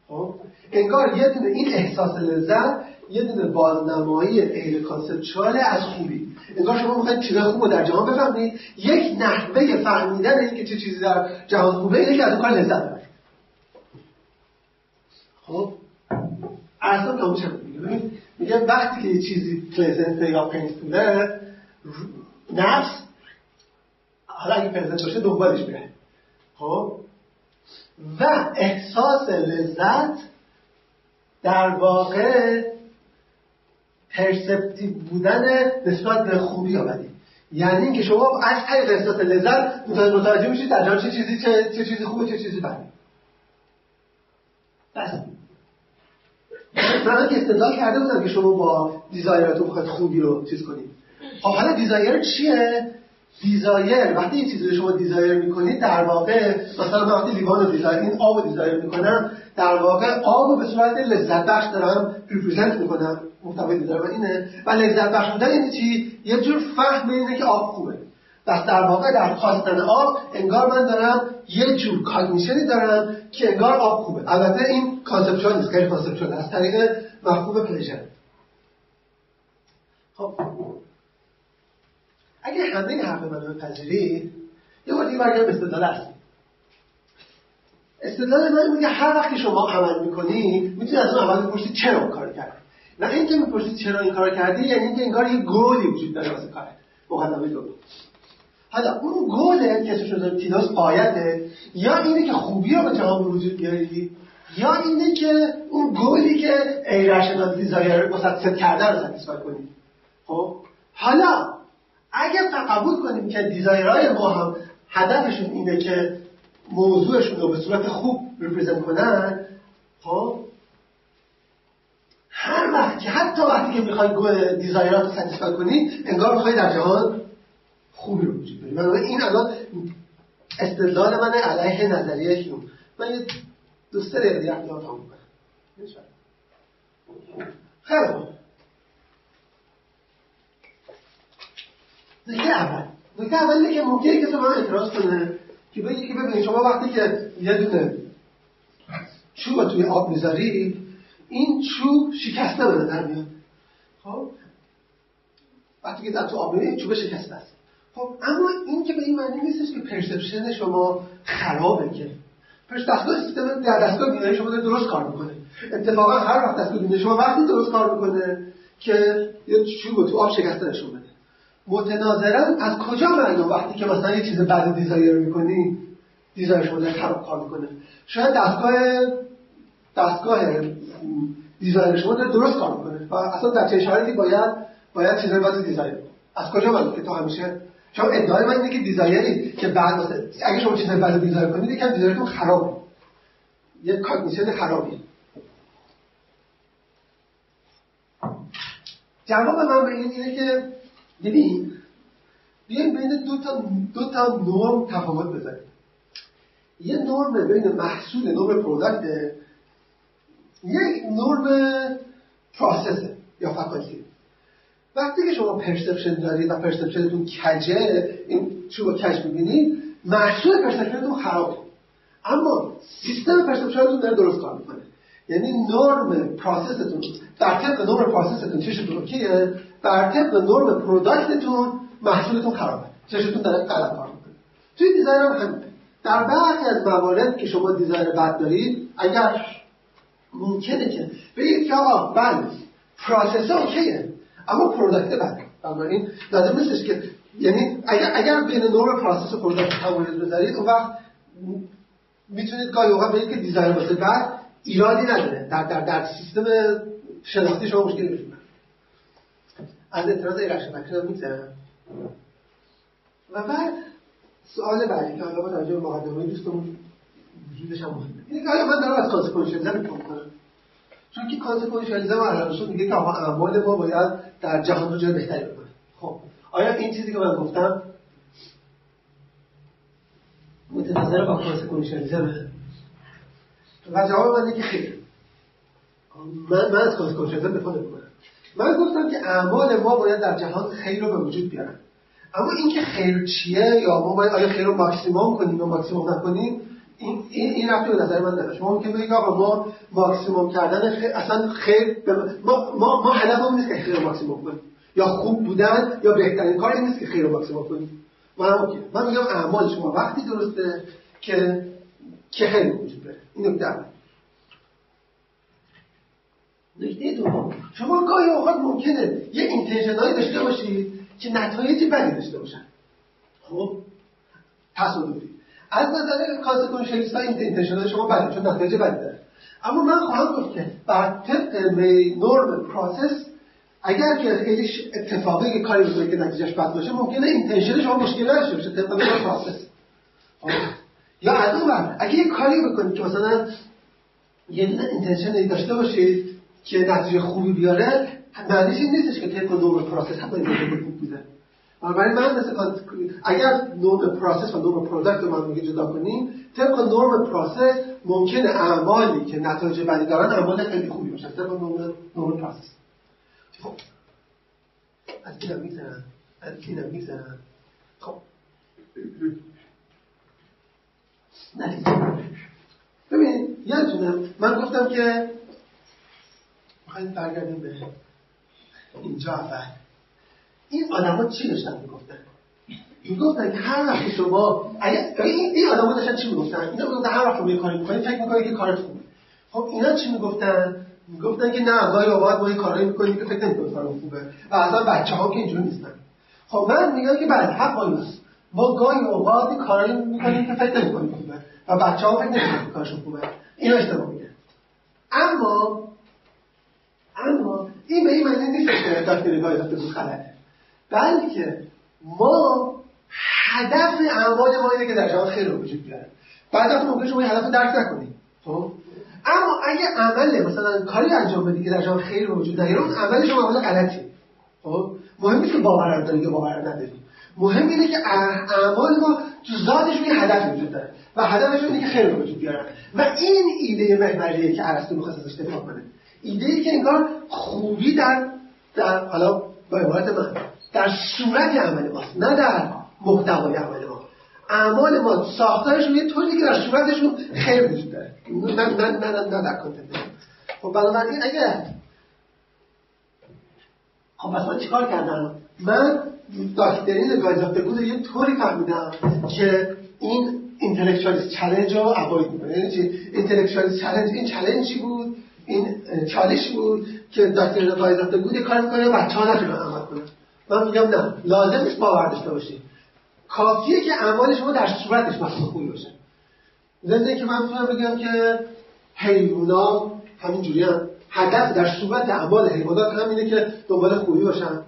خب؟ انگار یه دونه این احساس لذت یه دونه بازنمایی غیر conceptual از خوبی. انگار شما می‌خواید چیز خوب در جهان بفهمید. یک نحوه فهمیدن اینکه چه چیزی در جهان خوبه اینه که از کار لذت ببرید خب؟ ارسطو نامش میگه میگه وقتی که یه چیزی پلزنت یا پینفوله نفس حالا اگه پرزنت باشه دنبالش میره. خب؟ و احساس لذت در واقع پرسپتیو بودن نسبت به خوبی بدی یعنی اینکه شما از طریق احساس لذت متوجه میشید در چه چیزی چه, چه چیزی خوبه چه چیزی بده. بس. من که استدلال کرده بودم که شما با desire تون بخواید خوبی رو چیز کنید. خب حالا desire چیه؟ desire. وقتی این چیزی رو شما desire می‌کنید در واقع مثلا وقتی لیوان رو desire این آب رو desire می‌کنم در واقع آب رو به صورت لذت بخش دارم represent می‌کنم. محتوای desire اینه. و لذت بخش بودن یعنی چی؟ یه جور فهم اینه که آب خوبه. پس در واقع در خواستن آب انگار من دارم یه جور cognition ی دارم که انگار آب خوبه. البته این conceptual نیست خیلی conceptual از طریق مفهوم pleasure خب. اگه همه حرف منو بپذیرید یه بار دیگه برگردم استدلال اصلی. استدلال من میگه هر وقتی شما عمل می‌کنی می‌تونی از اون عمل بپرسید چرا اون کار کردی نه اینکه می‌پرسید چرا این کار کردی یعنی اینکه انگار یه گولی وجود داره واسه کارت. مقدمه دوم حالا اون گله که شده تیداس آیته یا اینه که خوبی رو به جهان وجود بیاری یا اینه که اون گولی که ایرشنال دیزایر مستصف کرده رو ستیسفای کنی. خب؟ حالا اگر قبول کنیم که دیزایرهای ما هم هدفشون اینه که موضوعشون رو به صورت خوب ریپرزنت کنن خب هر وقت که حتی وقتی که می‌خوای دیزایرات رو کنی انگار می‌خوای در جهان خوبی رو وجود بری من این الان استدلال من علیه نظریه هیوم من یه دوست دقیقه دیگه اقدام تمام کنم خیلی خوب نکته اول. نکته اول اینه که ممکنه کسی من اعتراض کنه که بگه که ببینید شما وقتی که یه دونه چوب توی آب می‌ذاری این چوب شکسته به نظر میاد. خب؟ وقتی که در تو آب میاد چوب شکسته است. خب اما این که به این معنی نیستش که پرسپشن شما خرابه که. پس دستگاه سیستم در دستگاه بینایی شما درست کار می‌کنه. اتفاقا هر وقت دستگاه بینایی شما وقتی درست کار می‌کنه که یه چوب تو آب شکسته نشون بده. متناظرا از کجا معلوم وقتی که مثلا یه چیز بعد دیزایر می‌کنی desire داره خراب کار می‌کنه؟ شاید دستگاه دستگاه desire شما داره درست کار می‌کنه و اصلا در چه شرایطی باید باید چیزای بد desire از کجا معلوم که تو همیشه شما ادعای من اینه که desire ی که بد اگه شما چیزای بد desire کنید یکم desire تون خرابه یه cognition خرابی جواب من به این اینه که ببین بیایم بین دو تا دو تا نرم تفاوت بزنیم. یه نرم بین محصول norm product یک norm process یا faculty وقتی که شما perception دارید و perception تون کجه این چوب کج می‌بینید محصول perception تون خرابه. اما سیستم perception تون داره درست کار می‌کنه. یعنی norm process تون در طبق norm process تون چشتون okay ه بر طبق norm product تون محصولتون خرابه. چشتون داره غلط کار می‌کنه. توی desire هم همینه. در برخی از موارد که شما desire بد دارید اگر ممکنه که بگید که آقا بله process okay ه اما product بده بنابراین لازم نیستش که یعنی اگر اگر بین norm process و product تمایز بذارید اون وقت می‌تونید گاهی اوقات بگید که desire واسه بعد ایرادی نداره. در در در سیستم شناختی شما مشکلی نمیشه از اعتراض ایرش مکنم میگذرم. و بعد سوال بعدی که حالا با توجه به مقدمه دوستمون وجودش هم مهمه. اینه که آیا من دارم از consequentialism می‌کنم چون که consequentialism رسول میگه که اعمال ما باید در جهان رو جای بهتری بکنه. خب آیا این چیزی که من گفتم متناظر با consequentialism ه و جواب من که خیر. من, من از consequentialism دفاع نمی‌کنم من گفتم که اعمال ما باید در جهان خیر رو به وجود بیارن. اما اینکه خیر چیه یا ما باید آیا خیر رو ماکسیموم کنیم یا ماکسیموم نکنیم؟ این این این ربطی به نظر من نداره. شما ممکن بگید آقا ما ماکسیموم کردن خیر اصلا خیر ما ما ما هدفمون نیست که خیر رو ماکسیموم کنیم. یا خوب بودن یا بهترین کار این نیست که خیر رو ماکسیموم کنیم. من من میگم اعمال شما. وقتی درسته که که خیر این نکته نکته دوم شما گاهی اوقات ممکنه یه intention ایی داشته باشید که نتایج بدی داشته باشن. خب تصادفی از نظر consequentialist ها این intention ای شما بده چون نتایج بدی داره. اما من خواهم گفت که بر طبق norm process اگر که خیلی اتفاقی که کاری بکنید که نتیجهش بد باشه ممکنه intention شما مشکل داشته باشه طبق norm process. خب؟ یا از اون اگه یه کاری بکنید که مثلا یه intention داشته باشید که نتیجه خوبی بیاره معنیش این نیستش که طبق norm process حتی نتیجه خوب بوده. بنابراین من مثل اگر norm process و norm product رو من جدا کنیم طبق norm process ممکنه اعمالی که نتایج بدی دارن اعمال خیلی خوبی باشن طبق norm norm process خب. از اینم میگذرم از اینم میگذرن خب. نتیجه ببین یادتونه من گفتم که می‌خوایم برگردیم به اینجا اول. این آدما چی داشتن می‌گفتن؟ می‌گفتن که هر وقت شما اگه این, این آدما داشتن چی می‌گفتن؟ اینا می‌گفتن هر وقت یه کاری می‌کنی فکر می‌کنی که کارت خوبه. خب اینا چی می‌گفتن؟ می‌گفتن که نه گاهی اوقات ما یه کارایی می‌کنیم که فکر نمی‌کنیم کارم خوبه و اصلا بچه ها که اینجوری نیستن. خب من میگم که بله حق با ما گاهی اوقات کارایی می‌کنیم که فکر نمی‌کنیم. و بچه ها فکر نمی‌کنن کارشون خوبه. اینا اشتباه میگن اما اما این به این معنی نیست که دکتری گایزات بود غلطه بلکه ما هدف اعمال ما اینه که در جهان خیر رو وجود بیاره بعد از ممکن شما این هدف رو درک نکنید. خب؟ اما اگه عمل مثلا کاری انجام بدی که در جهان خیر رو وجود نیاره اون عمل شما عمل غلطی. خب؟ مهم نیست که باور داری یا باور نداری. مهم اینه که اعمال ما تو ذاتشون یه هدف وجود داره. و هدفشون اینه که خیر رو وجود بیارن. و این ایده محوریه که ارسطو می‌خواست ازش دفاع کنه. ایده ای که انگار خوبی در در حالا با عبارت من در صورت عمل ماست نه در محتوای عمل ما. اعمال ما ساختارشون یه طوری که در صورتشون خیر وجود داره. نه نه نه نه, نه در خب بنابراین اگر خب پس من چیکار کردم؟ من داکترین گایزافتگود یه طوری فهمیدم که این اینتلیکچوالیز چالش رو عقاید می‌کنه. یعنی چی؟ چالش این چالش بود این چالش بود که دکتر رضایی زاده بود کار می‌کنه بچه‌ها نتونن عمل کنه من میگم نه لازم نیست باور داشته باشی. کافیه که اعمال شما در صورتش مفهوم باشه. زنده که من می‌تونم بگم که حیونا همین جوری هم. هدف در صورت اعمال حیوانات هم اینه که دنبال خوبی باشن.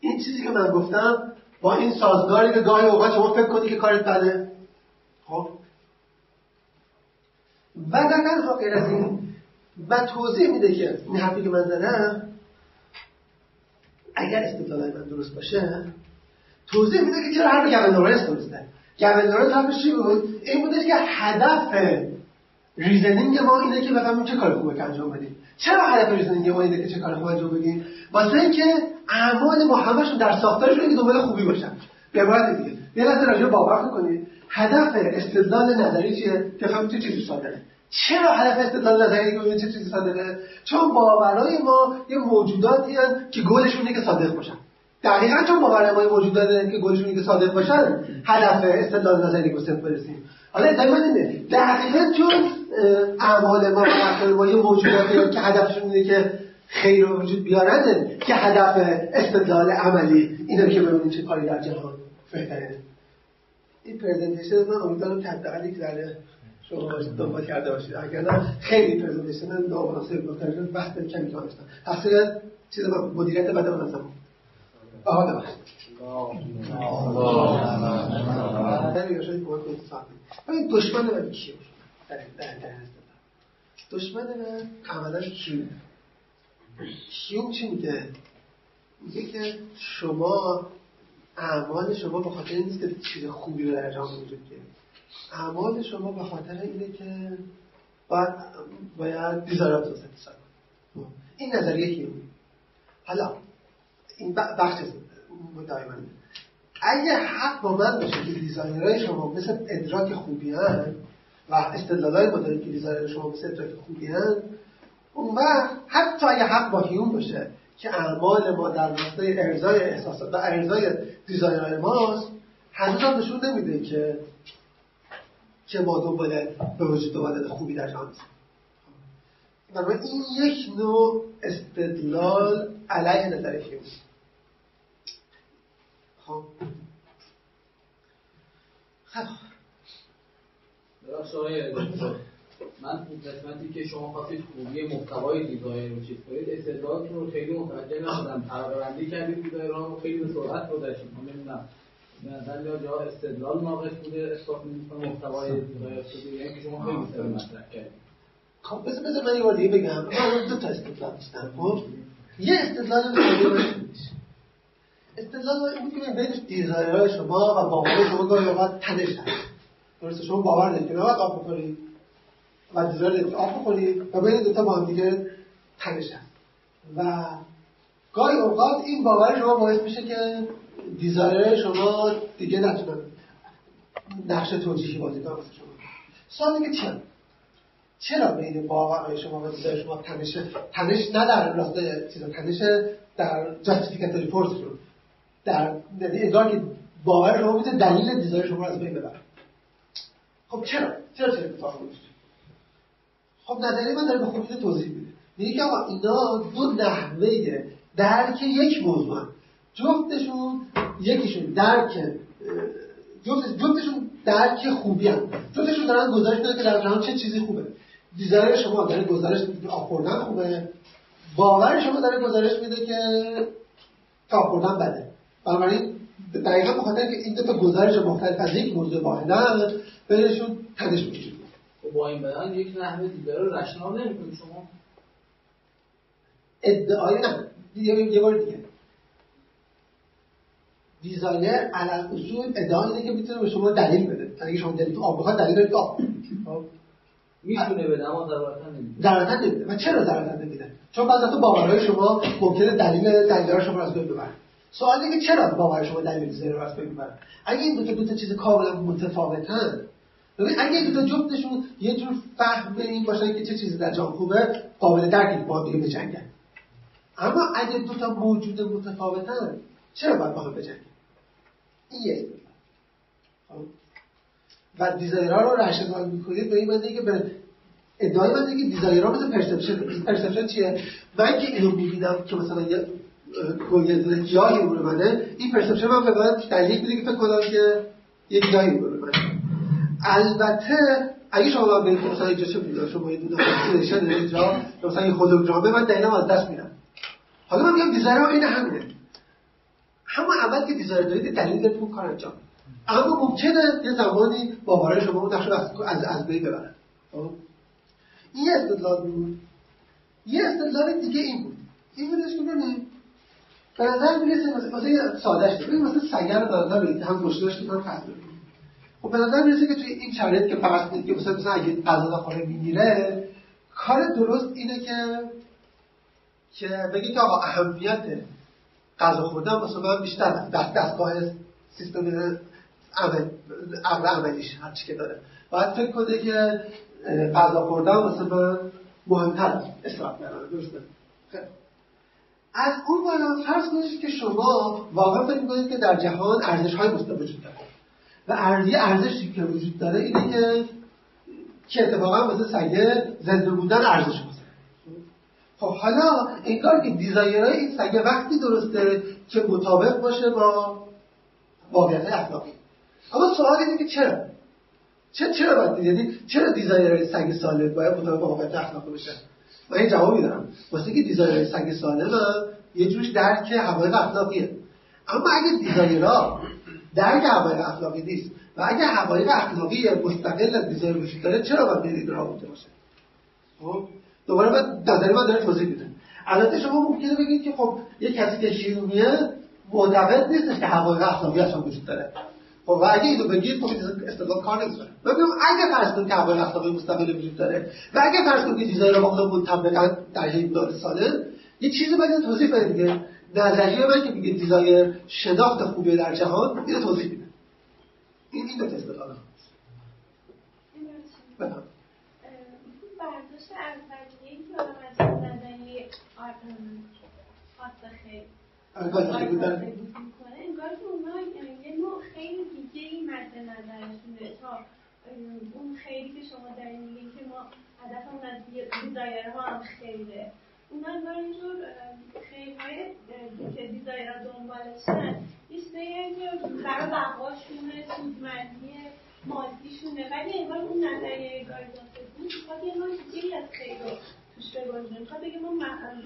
این چیزی که من گفتم با این سازگاری که گاهی اوقات شما فکر کنی که کارت بده. خب؟ و در غیر از این و توضیح میده که این حرفی که من زدم اگر استدلال من درست باشه توضیح میده که چرا حرف گوین لورنس درسته. گوین لورنس حرفش چی بود؟ این بودش که هدف reasoning ما اینه که بفهمیم چه کار خوبه که انجام بدیم. چرا هدف reasoning ما اینه که چه کار خوبه انجام بدیم؟ واسه اینکه اعمال ما همشون در ساختارشون که دنبال خوبی باشن. به عبارت دیگه. یه لحظه راجع باور کنید هدف استدلال نظری چیه؟ که فهمید چه چیزی صادقه. چرا هدف استدلال نظری که چه چیزی صادقه؟ چون باورهای ما یه موجوداتی هستند که اینه که صادق باشن. دقیقا چون باورهای ما یه موجوداتی که اینه که صادق باشن هدف استدلال نظری صفر برسیم حالا دقیقا اینه. دقیقا چون اعمال ما و ما یه موجوداتی که هدفشون اینه که خیر رو وجود بیارن که هدف استدلال عملی اینه که ببینیم چه کاری در جهان بهتره این پرزنتیشن من امیدوارم که حداقل یک ذره شما دنبال کرده باشید اگر نه خیلی پرزنتیشن نامناسب بود در بحث کمی داشتم تقصیر چیز مدیریت بده من ازم آها ببخشید دشمن من کیه دشمن من عملا کیوم کیوم چی میگه میگه که شما اعمال شما به خاطر نیست که چیز خوبی رو انجام وجود بیارید اعمال شما به خاطر اینه که باید باید desire ات رو satisfy این نظریه که حالا این بخش دائما اگه حق با من باشه که desire های شما مثل ادراک خوبی هن و استدلالای ما داریم که desire شما مثل ادراک خوبی هن اون وقت حتی اگه حق با هیوم باشه که اعمال ما در راستای ارزای احساسات و ارزای desire های ماست هنوز هم نشون نمیده که که ما دنبال به وجود آمدن خوبی در جهان بنابراین این یک نوع استدلال علیه نظر هیوم خب. خب. من اون قسمتی که شما خواستید خوبی محتوای دیزاین رو چیز کنید استدلالتون رو خیلی متوجه نشدم طبقه بندی کردید دیزاین رو خیلی به سرعت گذشتید من نمی‌دونم. به نظر یا جا استدلال ناقص بوده اثبات محتوای دیزاین شده یعنی که شما خیلی سر مطرح کردید. خب بذار بذار من یه بار دیگه بگم. من دو تا استدلال داشتم خب؟ یه استدلال دیگه استدلال بود که بین دیزاینرهای شما و باور شما گاهی اوقات تنش هست درسته شما باور دارید که نباید آب بخورید. و دارید آب بخورید و بین دوتا با هم دیگه تنش هست و گاهی اوقات این باور شما باعث میشه که desire شما دیگه نتونن نقش توجیهی بازی کنن شما. سوال دیگه چرا؟ چرا بین باورهای شما و desire شما تنش تنش نه در راستای چیزا تنش در justificatory force رو؟ در یعنی انگار که باور شما دلیل desire شما رو از بین ببره. خب چرا؟ چرا چرا اتفاق میفته خب نظریه من داره به خوبی توضیح میده. میگه که اینا دو نحوه درک یک موضوع. جفتشون یکیشون درک جفتشون درک خوبی هم جفتشون دارن گزارش میدن که در جهان چه چیزی خوبه. دیزاین شما داره گزارش میده که خوبه. باور شما داره گزارش میده که آب بده. بنابراین دقیقا بخاطر که این دو تا گزارش مختلف از یک موضوع واحدن بینشون تنش وجود خب با این بیان یک نحوه دیگر رو رشنال نمی‌کنید شما ادعای یه بار دیگه. دیزاینر علل اصول ادعا اینه که می‌تونه به شما دلیل بده. اگه شما دلیل تو آب بخواد دلیل دارید آب. خب. می‌تونه بده اما ضرورتا نمیده. ضرورتا نمیده. و چرا ضرورتا نمیده؟ چون بعضی تو باورهای شما ممکنه دلیل دلیل شما از بین ببره سوال اینه که چرا باور شما دلیل زیر از بین ببره اگه این دو تا چیز کاملا متفاوتن ببین اگه دو تا جفتشون یه جور فهم این باشن که چه چیزی در جهان خوبه قابل درک با دیگه بجنگن. اما اگه دو تا موجود متفاوتن چرا باید با هم بجنگن؟ این یه خب؟ و دیزایرها رو رشنال می‌کنید به این معنی که به ادعای من که دیزایرها مثل پرسپشن پرسپشن چیه؟ من که اینو می‌بینم که مثلا یه جایی رو منه این perception من به من دلیل میده که فکر کنم که یه جایی رو منه البته اگه شما به مثلا اینجا چه می‌دونم شما یه دونه اینجا مثلا این هولوگرامه من دقیقا از دست میرم حالا من میگم desire این همینه. همون اول که desire دارید دلیل اون کار انجام اما ممکنه یه زمانی باورهای شما اون نقش از از بین ببرن. خب؟ این استدلال بود. یه استدلال دیگه این بود. این بودش که ببینید به نظر می‌رسه مثلا یه سادهش ببین مثلا سگر رو برید هم گشتاش می‌کنم فصل خب به نظر می‌رسه که توی این شرایط که فرض کنید که مثلا مثلا اگه غذا نخوره میمیره کار درست اینه که که بگی که آقا اهمیت غذا خوردن مثلا بیشتر دست دستگاه سیستم عمل عمل عملیش هر چی که داره. باید فکر کنه که غذا خوردن مثلا مهمتر اصلاح کردن درسته؟ از اون بالا فرض کنید که شما واقعا فکر می‌کنید که در جهان ارزش های مستقل وجود داره. و ارزی ارزشی که وجود داره اینه که که اتفاقا مثل سگه زنده بودن ارزش خب حالا انگار که دیزاینرهای این سگه وقتی درسته که مطابق باشه با واقعیت اخلاقی. اما سوال اینه که چرا؟ چه چرا باید یعنی چرا دیزاینرهای سگ سالم باید مطابق با واقعیت اخلاقی بشه من این جواب میدم. واسه که دیزاینر سگ سالم یه جوش درک حقایق اخلاقیه. اما اگه دیزاینرها درک حقایق اخلاقی نیست. و اگه حقایق اخلاقی مستقل از دیزاین چرا باید بین رابطه باشه؟ خب؟ دوباره من نظر من داره توضیح میده. البته شما ممکنه بگید که خب یه کسی که شیرونیه معتقد نیستش که حقایق اخلاقی اصلا وجود داره. خب و اگه اینو بگید خب استدلال کار نمی‌کنه ببینم اگه فرض کنید که حقایق اخلاقی مستقل وجود داره و اگه فرض کنید که چیزایی رو با خودمون منطبقا در یک دور ساله یه چیزی باید توضیح دیگه نظریه من که میگه دیزایر شناخت خوبه در جهان اینو توضیح میده. این این دو استدلال بفهم برداشت اولیه که آدم از نظریه خیلی می‌کنه انگار که اونا یه نوع خیر دیگه ای مد نظرشونه تا اون خیری که شما دارین میگین که ما هدف اون از desire ها هم خیره. اونا اینجور خیرهای که desire دنبالشن یه که برای بقاشونه سودمندی مادیشونه ولی انگار اون نظریه guidance بود. می‌خواد یه نوع دیگه از خیر رو توش بگذاریم. می‌خواد بگه ما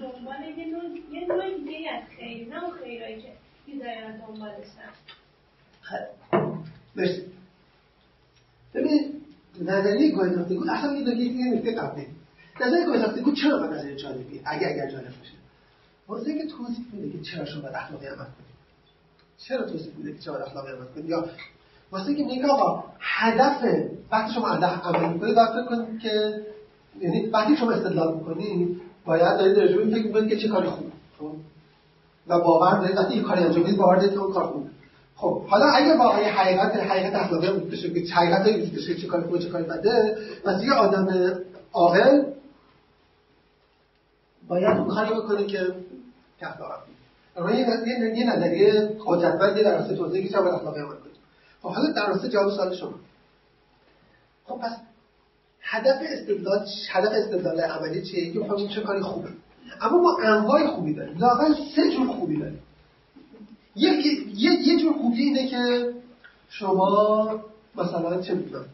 دنبال یه نوع یه نوع دیگه از خیر نه اون خیرهایی که دیزایر دنبالشن مرسی. ببینید نظریه گایدانتگو اصلا یه نکته قبلی نظریه گایدانتگو چرا به نظریه جالبی؟ اگه اگر جالب باشه. واسه اینکه توضیح میده که چرا شما باید اخلاقی عمل کنید. چرا توضیح میده که چرا باید اخلاقی عمل کنید؟ یا واسه اینکه میگه آقا هدف وقتی شما عمل می‌کنید باید فکر کنید که یعنی وقتی شما استدلال می‌کنید باید دارید راجع به فکر می‌کنید که چه کاری خوبه خب؟ و باور دارید وقتی این کاری انجام می‌دید باور دارید که اون کار خوبه خب حالا اگه واقعا حقیقت حقیقت اخلاقی هم بشه که حقیقت وجود داشته چه کاری خوبه چه کاری بده پس یه آدم عاقل باید اون کاری بکنه که اخلاق اما یه یه یه نظریه قدرتمندی در راستای توضیحی که باید اخلاقی عمل کنیم خب حالا در راستای جواب سوال شما. خب پس هدف استدلال هدف استدلال عملی چیه؟ که بفهمیم چه کاری خوبه. اما ما انواع خوبی داریم. لااقل سه جور خوبی داریم. یک یه جور خوبی اینه که شما مثلا چه می‌دونم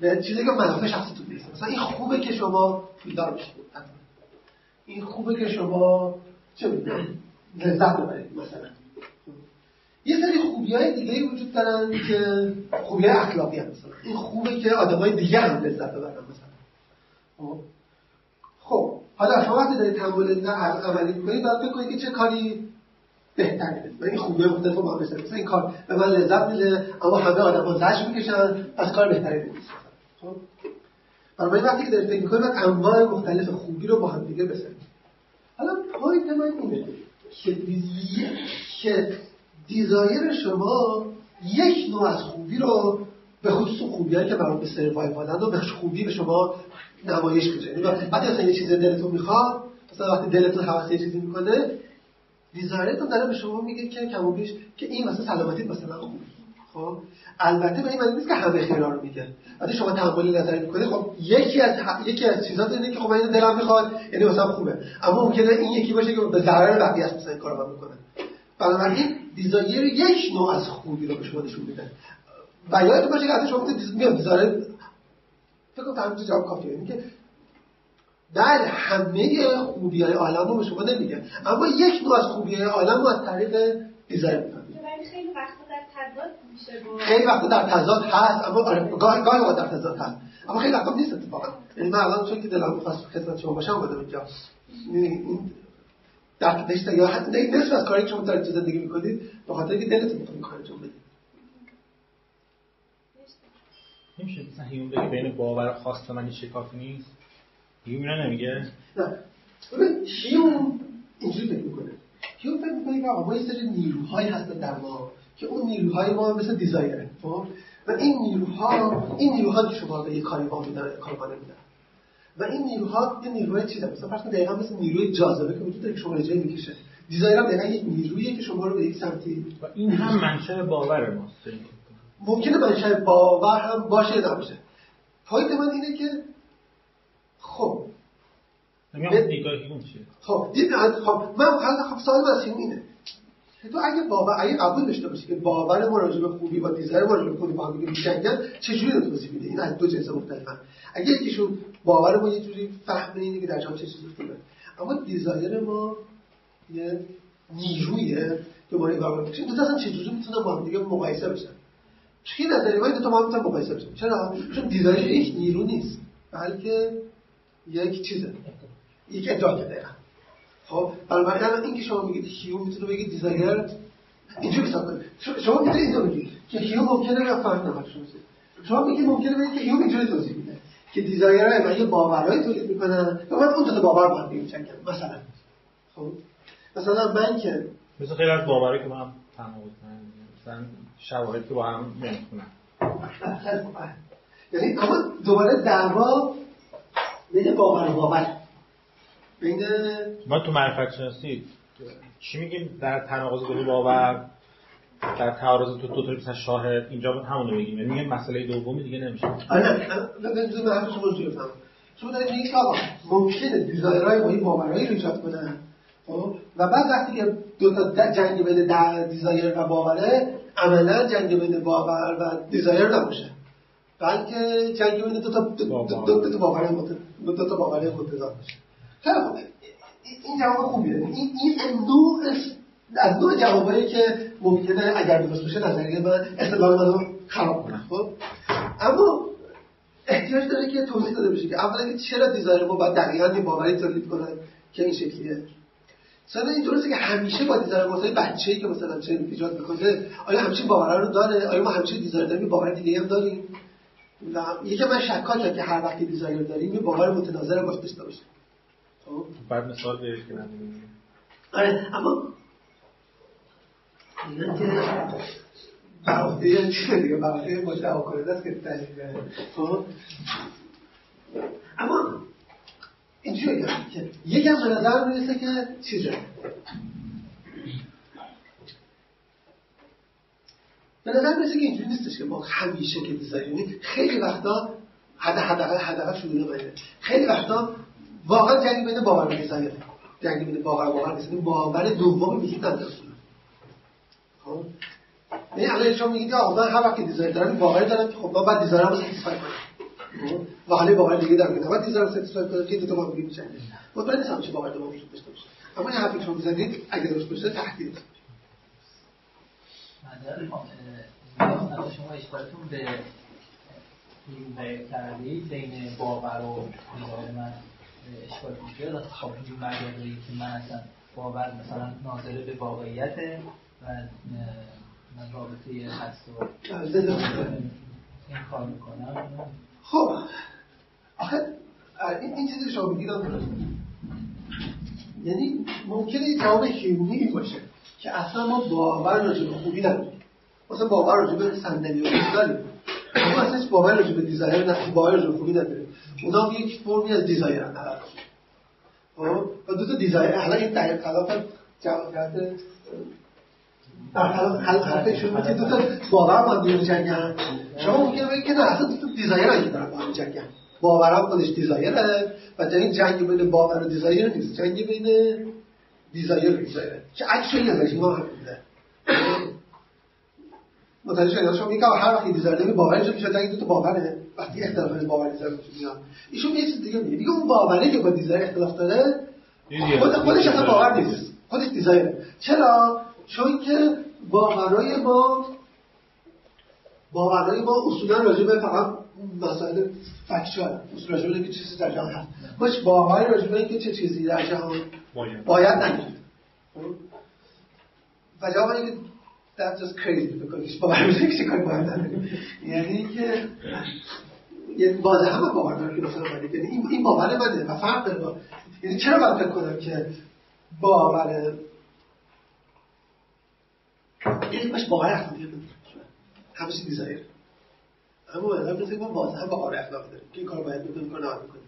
به چیزی که منافع شخصیتون می‌رسه مثلا این خوبه که شما پولدار بشید این خوبه که شما چه لذت ببرید مثلا. یه سری خوبی های دیگه وجود دارن که خوبی های اخلاقی هم مثلا. این خوبه که آدم های دیگه هم لذت ببرن مثلا. خب, خب حالا شما وقتی دارید تمایل عملی می‌کنید باید بکنید که چه کاری بهتره و این خوبه مختلف هم مثلا این کار به من لذت میده اما همه آدم ها زش می‌کشن پس کار بهتری نیست خب؟ برای وقتی که دارید فکر انواع مختلف خوبی رو با هم دیگه بسنجید حالا point من اینه که که desire شما یک نوع از خوبی رو به خصوص خوبی که مربوط به survival ان رو به خوبی به شما نمایش میده. یعنی وقتی اصلا یه چیز دلتون می‌خواد مثلا وقتی دلتون هوس یه چیزی می‌کنه desire تون داره به شما میگه که کم و بیش که این مثلا سلامتی مثلا خوبه. خب البته به این معنی نیست که همه خیرا رو میگه وقتی شما تأمل نظری می‌کنید خب یکی از یکی از چیزا اینه که خب من دلم می‌خواد یعنی مثلا خوبه. اما ممکنه این یکی باشه که به ضرر بقیه است مثلا این کارو می‌کنه. بنابراین desire یک نوع از خوبی رو به شما نشون میده و یادتون باشه که شما میاد desire فکر کنم جواب کافیه. اینه که در همه خوبی های عالم رو به شما نمیگه اما یک نوع از خوبی های عالم رو از طریق می‌فهمید خیلی وقتا در تضاد میشه خیلی وقتا در تضاد هست اما آره گاهی گاهی وقت در تضاد هست. اما خیلی وقتا نیست اتفاقا. یعنی من الان چون که دلم می‌خواست خدمت شما باشم اومدم اینجا. در نشته یا حتی نصف از کاری که شما در زندگی می‌کنید به خاطر اینکه دلتون می‌خواد کار انجام بدید. نمیشه مثلا هیون بگه بین باور خواست من شکافی نیست؟ هیوم اینا نمیگه؟ نه. ببین هیوم اینجوری فکر می‌کنه. هیوم فکر می‌کنه که آقا ما یه سری نیروهایی هستن در ما که اون نیروهای ما مثل desire ئه خب؟ و این نیروها این نیروها که شما به یه کاری با میدن کار نمیدن. و این نیروها یه نیروهای چیزه مثلا فرض کنید دقیقاً مثل نیروی جاذبه که وجود داره که شما جایی می‌کشه. desire هم دقیقاً یک نیرویی که شما رو به یک سمتی و این هم منشأ باور ماست. ممکنه منشأ باور هم باشه یا نباشه. point من اینه که خب. خب دید خب من خب سوال من اینه. تو اگه باور اگه قبول داشته باشی که باور ما راجع به خوبی با دیزاین ما راجع به خوبی با هم دیگه می‌جنگن چجوری رو توضیح میده این از دو جنس مختلفن. اگه یکیشون باور ما یه جوری فهم اینه که در جهان چه چیزی خوبه اما دیزاین ما یه نیرویه که ما نگاه می‌کنیم. دو تا اصلا چجوری می‌تونن با هم دیگه مقایسه بشن؟ چی نظری من دو تا هم می‌تونن مقایسه بشن. چرا؟ چون دیزاین یک نیرو نیست بلکه یک چیزه. یک ادعا دقیقا خب بنابراین الان این که شما میگید هیو می‌تونه بگید دیزاینر اینجوری حساب کنید. شما می‌تونید اینو بگید که هیو ممکنه نه فرق نمی‌کنه شما میگید ممکنه بگید که هیو اینجوری توضیح میده. که دیزاینرها و یه باورایی تولید می‌کنن و من اون دو تا باور با هم میچنگم مثلا. خب؟ مثلا من که مثل خیلی از باورایی که با هم تناقض مثلا شواهد که با هم نمی‌خونن. یعنی اما دوباره دعوا بین باور و باور. ما تو معرفت شناسی چی میگیم؟ در تناقض دو باور در تعارض تو دو تا مثلا شاهد اینجا همون رو بگیم. یعنی مسئله دومی دیگه نمیشه. آره نه نه نه نه شما دارید میگید که آقا ممکنه desire های ما این باورهایی رو ایجاد کنن. خب؟ و بعد وقتی که دو تا جنگ بین desire و باوره عملا جنگ بین باور و desire نباشه. بلکه جنگ بین دو تا دو, تا باور. دو تا باور متضاد باشه. خیلی خوب این جواب خوبیه. این این نوع از نوع جوابایی که ممکنه اگر درست باشه نظریه من استدلال منو خراب کنه خب؟ اما احتیاج داره که توضیح داده بشه که اولا چرا دیزاین ما باید دقیقا یه باوری تولید کنه که این شکلیه. مثلا این درسته که همیشه با دیزاین واسه بچه‌ای که مثلا چه ایجاد می‌کنه آیا همچین باورا رو داره؟ آیا ما همچین دیزاین داریم؟ باور دیگه هم داریم. یکی من شکاکم که هر وقت دیزاینر داریم یه باور متناظر باش داشته باشه خب بعد مثال بیارید که آره اما اینا که بقیه چیه دیگه؟ بقیه مدعا کننده است که دلیل خب. اما اینجوری که یکم به نظر می‌رسه که چیزه. به نظر می‌رسه که اینجوری نیستش که ما همیشه که desire خیلی وقتا حد حداقل حداقل باشه. خیلی وقتا واقعا جنگ بین باور و desire جنگ بین باور و باور نیست باور دوم میگید نداره خب؟ یعنی الان شما میگید آقا من هر وقت desire دارم باور دارم که خب باید desire م رو satisfy کنم و حالا باور دیگه دارم که باید desire satisfy کنم که دو تا باور میشه مطمئن نیستم چه باور دوم وجود داشته باشه. اما این حرفی شما می‌زنید اگه درست باشه تهدید شما اشکالتون به این کردی بین باور و من. اشکال پیش خب این برگردی که من اصلا باور مثلا ناظره به واقعیت و من رابطه هست و این کار می‌کنم. خب. آخه این, این چیزی شما میگید یعنی ممکنه جواب هیونی باشه که اصلا ما باور راجع به خوبی نداریم. مثلا باور راجع به صندلی و داریم اما اصلا باور راجع به desire نه باور راجع به خوبی نداریم. اونا یک فرمی از desire هن خب؟ و دو تا desire حالا این خلاف جواب کرده در خلاف حرفشون که دو تا باور با هم جنگن شما ممکنه بگید که نه اصلا دو تا desire هم دارن با هم جنگن باور هم خودش desire ئه و جنگ جنگ بین باور و desire نیست. جنگ بین desire و desire ئه که actually ازش ما هم بوده متوجه شدید شما میگه هر وقتی desire نمی باورش میشه دو تا باوره. وقتی اختلاف باور desire میاد ایشون یه چیز دیگه میگه. میگه اون باوره که با desire اختلاف داره خود خودش اصلا باور نیست. خودش desire ئه چرا؟ چون که باورای ما باورای ما اصولا راجع به فقط مسائل factual اصول راجع به چیزی در جهان هست. باش باوری راجع به اینکه چه چیزی در جهان باید. نگید و جواب اینکه that just crazy بکنیش باور میشه که کاری باید نداریم یعنی که یعنی واضح همه باور دارم که مثلا باید یعنی این باور منه و فرق داره یعنی چرا باید فکر کنم که باور یعنی باش باور اخلاقی همه چی دیزایر اما من مثل ما واضحا باور اخلاقی داریم که این کار باید بکنیم کار نباید بکنیم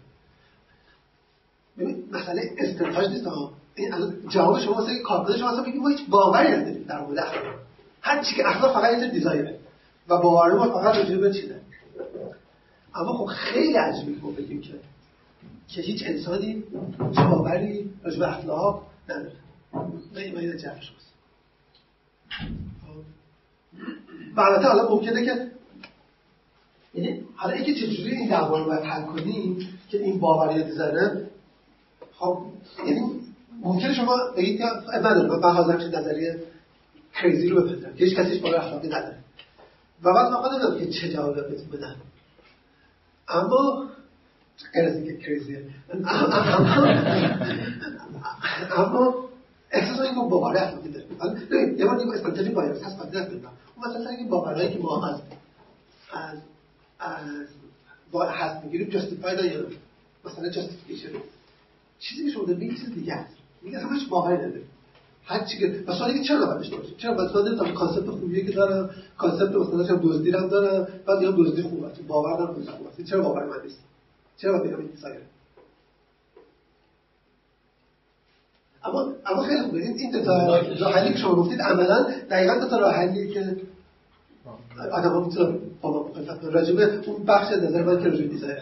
ببین مسئله استنتاج نیست ها این جواب شما واسه کاربرد شما اصلا بگید ما هیچ باوری نداریم در مورد اخلاق. هر چی که اخلاق فقط یه دیزاینه. و باور ما فقط راجع به اما خب خیلی عجیبه که بگیم که که هیچ انسانی باوری راجع به اخلاق نداره. نه این جفت شماست و البته حالا ممکنه که یعنی حالا اینکه چجوری این دعوا رو باید حل کنیم که این باوری دیزاینه خب یعنی ممکنه شما بگید که نداره من حاضر چه نظریه کریزی رو بپذیرم که هیچ کسیش باور اخلاقی نداره. و بعد من خودم که چه جواب بهتون بدم اما غیر از اینکه کریزیه اما احساس این با باور اخلاقی داره. ببین یه بار دیگه استراتژی باید هست بعد نکنم اون مثلا این باورایی که ما از از از با هست می‌گیریم جاستیفاید یا مثلا جاستیفیکیشن چیزی که شما دارید چیز دیگه است. میگه هیچ باوری نداره. هر چی که مثلا اینکه چرا باید داشته چرا مثلا تا کانسپت خوبیه که دارم کانسپت مثلا چرا دزدی هم دارم بعد یا دزدی خوبه باور دارم دزدی خوبه چرا باور من نیست؟ چرا باید بگم این سایر اما اما خیلی خوبه. این این تا راه حلی که شما گفتید عملا دقیقاً تا راه حلیه که آدم ها می‌تونن با ما مخالفت راجبه اون بخش نظر من که راجب دیزاین.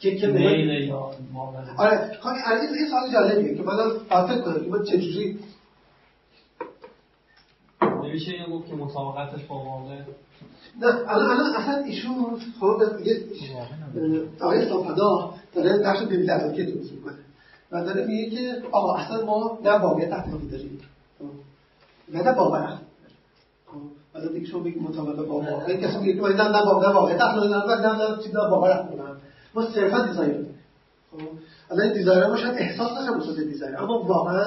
که که میل معامله آره خب این سوال جالبیه که من فکر کنم که من چجوری نمیشه اینو گفت که مطابقتش با معامله نه الان الان اصلا ایشون خب میگه آقای سامپدا داره بخش بیبی که درست می‌کنه. و داره میگه که آقا اصلا ما نه واقعیت اخلاقی داریم. خب، نه نه باور اخلاقی حالا دیگه شما بگید مطابق با واقع کسی میگه که من نه نه باور واقعیت اخلاقی دارم و نه نه نه باور اخلاقی ما صرفا دیزاین خب الان این دیزاین ما شاید احساس نشه بساط دیزاین اما واقعا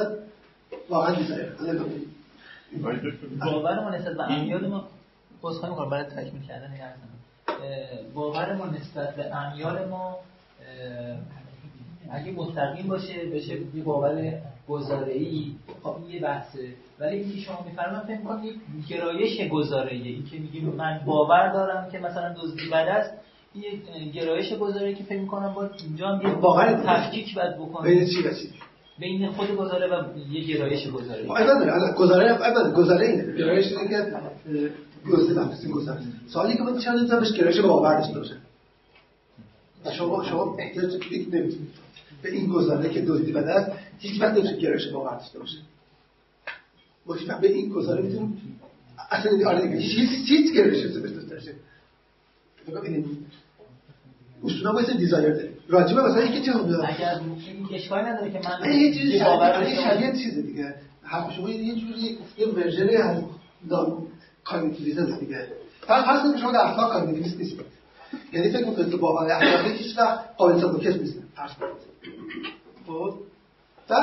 واقعا دیزاین الان باور ما نسبت به امیال ما بازخواهی می‌کنم برای تکمیل کردن باور ما نسبت به امیال ما اگه مستقیم باشه بشه یه باور گزاره‌ای. خب این یه بحثه. ولی اینکه شما میفرمایید فکر می‌کنم یک گرایش گزاره‌ایه. این که میگیم من باور دارم که مثلا دزدی بد است. اه، گرایش گزاره‌ای که فکر می‌کنم باید اینجا هم یه باور تفکیک باید بکنه. بین چی چی؟ بین خود گزاره و یه گرایش نداره الان گزاره ای گزاره اینه. گرایش اینه که اه، گزده بحثی گزاره سوالی که من چند نمی‌تونم بهش گرایش باور داشته باشه شما شما احتیاج دیگه نمی‌تونید به این گزاره که دزدی بده است هیچ وقت نمیشه گرایش باور داشته باشه ما به این گزاره می‌تونیم اصلا آره دیگه هیچ هیچ هیچ گرایشی داشته باشه اصولا ما مثل دیزایر داریم. راجبه مثلا یکی چه اگر این اشکالی نداره که من این یه چیزی شبیه چیزه دیگه. حرف شما یه جوری یه version ی از cognitivism دیگه. فقط فرض کنید شما در اخلاق cognitivist نیست یعنی فکر می‌کنید که باور اخلاقی هیچ وقت قابل تفکر نیست. فرض کنید خب. و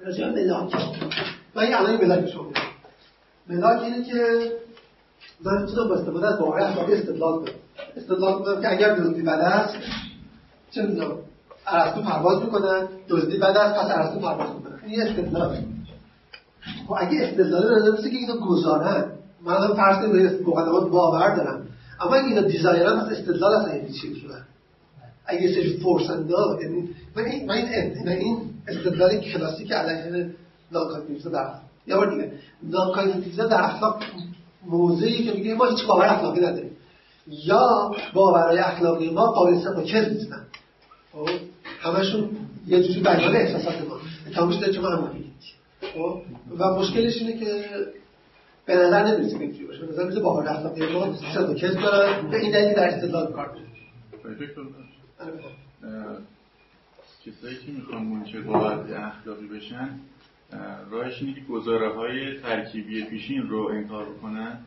راجع به ملاک. من یه الان ملاک شما ملاک اینه که من می‌تونم با استفاده از باور اخلاقی استدلال کنم. استدلال کنم که اگر دزدی بد است چه می‌دونم ارسطو پرواز می‌کنن دزدی بد است پس ارسطو پرواز می‌کنن این استدلال. خب اگه استدلال رو مثل که اینا گزارن من الان فرض کنم به مقدمات باور دارم. اما اگه اینا دیزاینرن پس استدلال اصلا یعنی چی شدن اگه سری فورسندا یعنی من این من این, این استدلال کلاسیک علیه نانکاگنیتیویسم در یا بار دیگه. نانکاگنیتیویسم در اخلاق موضعی که میگه ما هیچ باور اخلاقی نداریم. یا باورهای اخلاقی ما قابل و کذب نیستن. خب؟ همشون یه جوری بیان احساسات ما. که ما هم خب؟ و مشکلش اینه که به نظر نمی‌رسه که اینجوری باشه. به نظر می‌رسه باور اخلاقی ما صدق و کذب دارن. به این دلیل در استدلال کار می‌کنن آره، بفرمایید. کسایی که می‌خوان منشأ باور اخلاقی بشن اه، راهش اینه که گزاره های ترکیبی پیشین رو انکار بکنن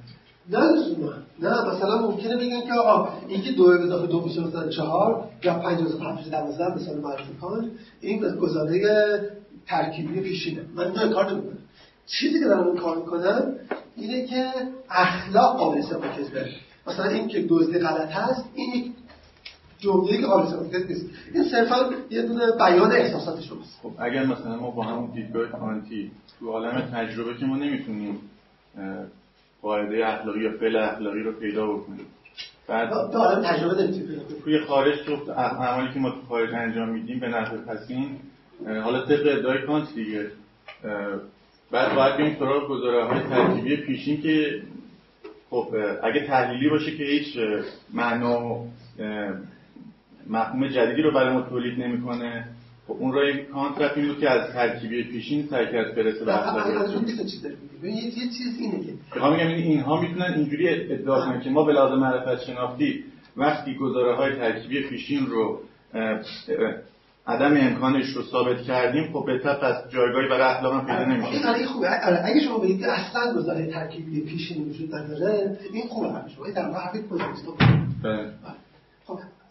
نه لزوما نه مثلا ممکنه بگن که آقا این که دو به اضافه دو میشه مثلا چهار یا پنج هفت میشه دوازده مثلا معرفی کن این گزاره ترکیبی پیشینه. من نه کار نمی‌کنم. چیزی که دارم اون کار می‌کنم اینه که اخلاق قابل و کذبه مثلا این که دزدی غلط هست این جمله که قابل کذب نیست. این صرفا یه دونه بیان احساسات شماست خب اگر مثلا ما با همون دیدگاه کانتی تو عالم تجربه که ما نمی‌تونیم قاعده اخلاقی یا فعل اخلاقی رو پیدا بکنیم بعد تجربه. توی خارج تو اعمالی که ما تو خارج انجام میدیم به نحو پسین حالا طبق ادعای کانت دیگه بعد باید بریم سراغ گزاره های ترکیبی پیشین که خب اگه تحلیلی باشه که هیچ معنا مفهوم جدیدی رو برای ما تولید نمی‌کنه خب اون راه کانت رفت این بود که از ترکیبی پیشین سعی کرد برسه به ببین، یه چیز اینه که این- اینها می‌تونن اینجوری ادعا کنن که ما به لحاظ معرفت شناختی وقتی گزاره های ترکیبی پیشین رو عدم امکانش رو ثابت کردیم خب به طب از جایگاهی برای اخلاق هم پیدا نمیشه. این خوبه. آره، اگه شما بگید که اصلا گزاره ترکیبی پیشینی وجود نداره این خوبه این در واقع حرف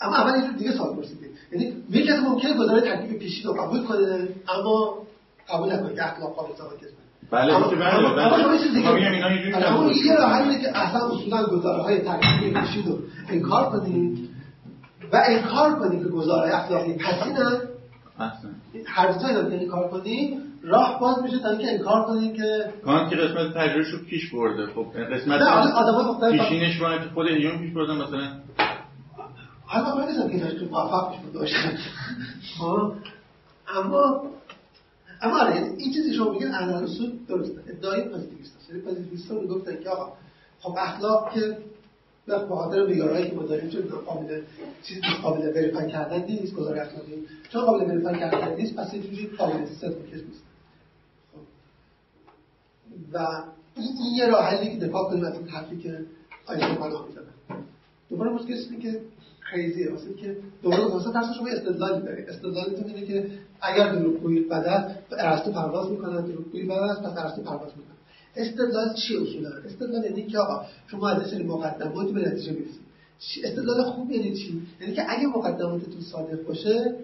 اما اول یه دیگه سوال پرسیدید یعنی یک کسی ممکنه گزاره ترکیب پیشین رو قبول کنه اما قبول نکنه. که اخلاق قابل ثابت کذبه بله اما میشه بله اما- بله. اما شما یه. یه راه حل اینه که اصلا اصولا گزاره های ترکیبی پیشین رو انکار کنید و انکار کنید که گزاره اخلاقی پسینن. هر دو تا که انکار کنید راه باز میشه تا اینکه انکار کنید که کانت که قسمت تجربهش رو پیش برده. خب قسمت پیشینش که خود هیوم پیش برده مثلا حالا من نیستم که ایناش موفق باشه. خب اما اما آره این چیزی شما میگید عمل اصول درسته. ادعای پازیتیویست هست یعنی پازیتیویست ها می‌گفتن که آقا خب اخلاق که به خاطر بیارایی که ما داریم چون قابل چیزی که قابل وریفای کردن نیست گزاره اخلاقی. چون قابل وریفای کردن نیست پس یه جوری قابل صدق نیست. خب. و این, یه راه حلی که دفاع کنیم از این حرفی که آیه من می‌زنن. دوباره مشکل که خیزیه واسه که دوباره واسه ترس شما استدلال دارید استدلالتون اینه که اگر دروغگویی بد است ارسطو پرواز می‌کنن دروغگویی بد است پس ارسطو پرواز می‌کنن. استدلال چی اصولا استدلال یعنی که آقا شما از سری مقدمات به نتیجه می‌رسید. استدلال خوب یعنی چی؟ یعنی که اگه مقدماتتون صادق باشه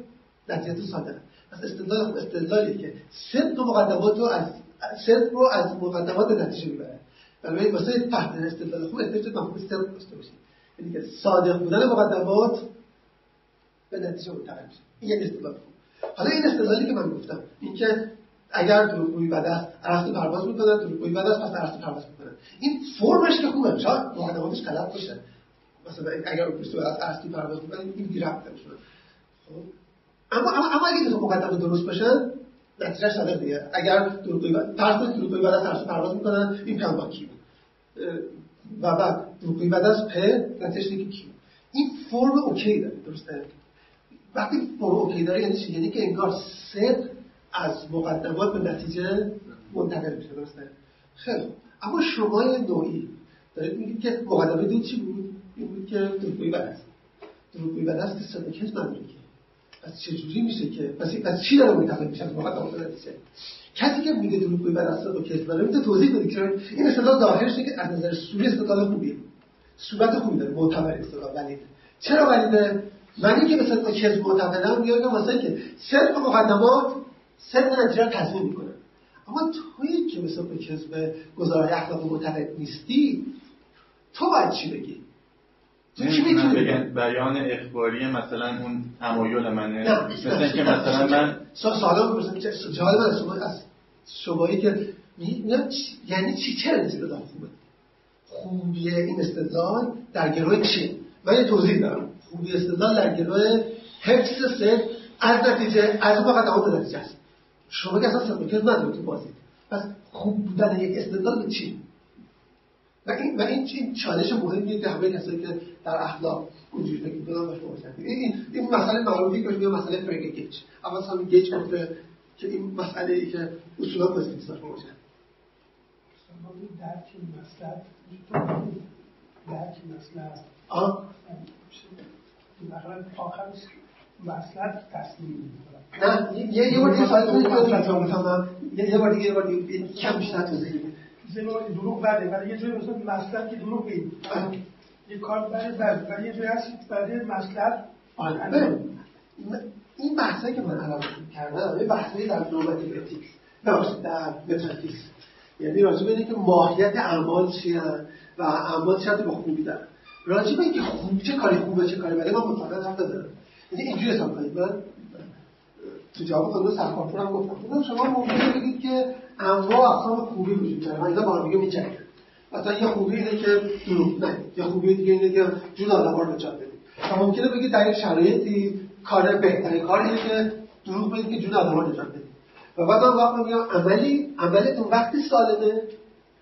نتیجهتون صادقه. پس استدلال خوب استدلالی که صدق مقدمات رو از صدق رو از مقدمات نتیجه می‌بره. بنابراین واسه تحت استدلال خوب استدلال مفهوم صدق داشته باشید. یعنی که صادق بودن مقدمات به نتیجه منتقل این یه استدلال حالا این استدلالی که من گفتم اینکه اگر دروغگویی بد است ارسطو پرواز می‌کنن دروغگویی بد است پس ارسطو پرواز این فرمش که خوبه. شاید مقدماتش غلط باشه. مثلا اگر اپوستو از ارسطو پرواز می‌کنن این بی ربطه میشه خب. اما اما اما اگه دو مقدمه درست باشن نتیجه صادق دیگه. اگر دروغگویی بد فرض کنید دروغگویی بد است پرواز می‌کنن این پیام با کی و بعد دروغگویی بد است پ نتیجه دیگه کی؟ این فرم اوکی داره درسته؟ وقتی فرم اوکی داره یعنی چی؟ یعنی که انگار صدق از مقدمات به نتیجه منتقل میشه درسته؟ خیلی اما شما نوعی دارید میگید که مقدمه دو چی بود؟ این بود که دروغگویی بد است دروغگویی بد است که صدق کس نداره که. پس چجوری میشه که؟ پس پس چی داره منتقل میشه به نتیجه کسی که میگه دروغگویی بد است صدق کس نداره می‌تونه توضیح بده که این استدلال ظاهرش که از نظر سوری استدلال خوبیه. صورت خوبی داره معتبر استدلال ولیده چرا ولیده من که به صدق کذب معتقدم میگم مثلا که صدق مقدمات صدق نتیجه تضمین می‌کنه. اما تویی که به کذب گزاره اخلاق معتقد نیستی تو باید چی بگی؟ تو بیان اخباری مثلا اون تمایل منه. مثل که مثلا من سوالا بپرسم من شما از شمایی که یعنی چی؟ این استدلال خوبه. خوبی این استدلال در گروه چیه من یه توضیح دارم. خوبی استدلال در گروه حفظ سر از نتیجه از اون فقط به نتیجه است. شما که اصلا سرمایه نداره تو بازی. پس خوب بودن یک استدلال چی؟ و این و این چی چالش مهمیه که همه کسایی که در اخلاق اونجوری فکر می‌کنن باشه این این این مسئله معروفی که میگه مسئله فرگ گیج اول سامی گیج گفته که این مسئله ای که اصولا پوزیتیو است باشه. درک مسئله؟ درک مسئله؟ آه؟ آخرش مسئله تصمیم نه یه یه بار دیگه سوال کنید یه بار دیگه یه بار دیگه کم بیشتر توضیح بده دروغ بده. ولی یه جایی مثلا مسئله که دروغ بید یه کار بده بده. ولی یه جایی هست برای مسئله این بحثایی که من الان کردم یه بحثایی در نوبت اتیکس. نباشید در متافیزیک یعنی راجع به که ماهیت اعمال چیه و اعمال چه با خوبی دارن. راجع به اینکه خوب چه کاری خوبه چه کاری بده من مطلقا حرف نزدم یعنی اینجوری حساب کنید. من تو جواب خود سرکارپور هم گفتم. گفتم شما ممکنه بگید که انواع اقسام خوبی وجود داره. و اینا با دیگه میجنگن مثلا یه خوبی اینه که دروغ نه یه خوبی دیگه اینه که جون آدم‌ها رو نجات بدید. و ممکنه بگید در یک شرایطی کار بهترین کار اینه که دروغ بگید که جون آدم‌ها رو نجات بدید. و بعد من وقت میگم عملی عملتون وقتی سالمه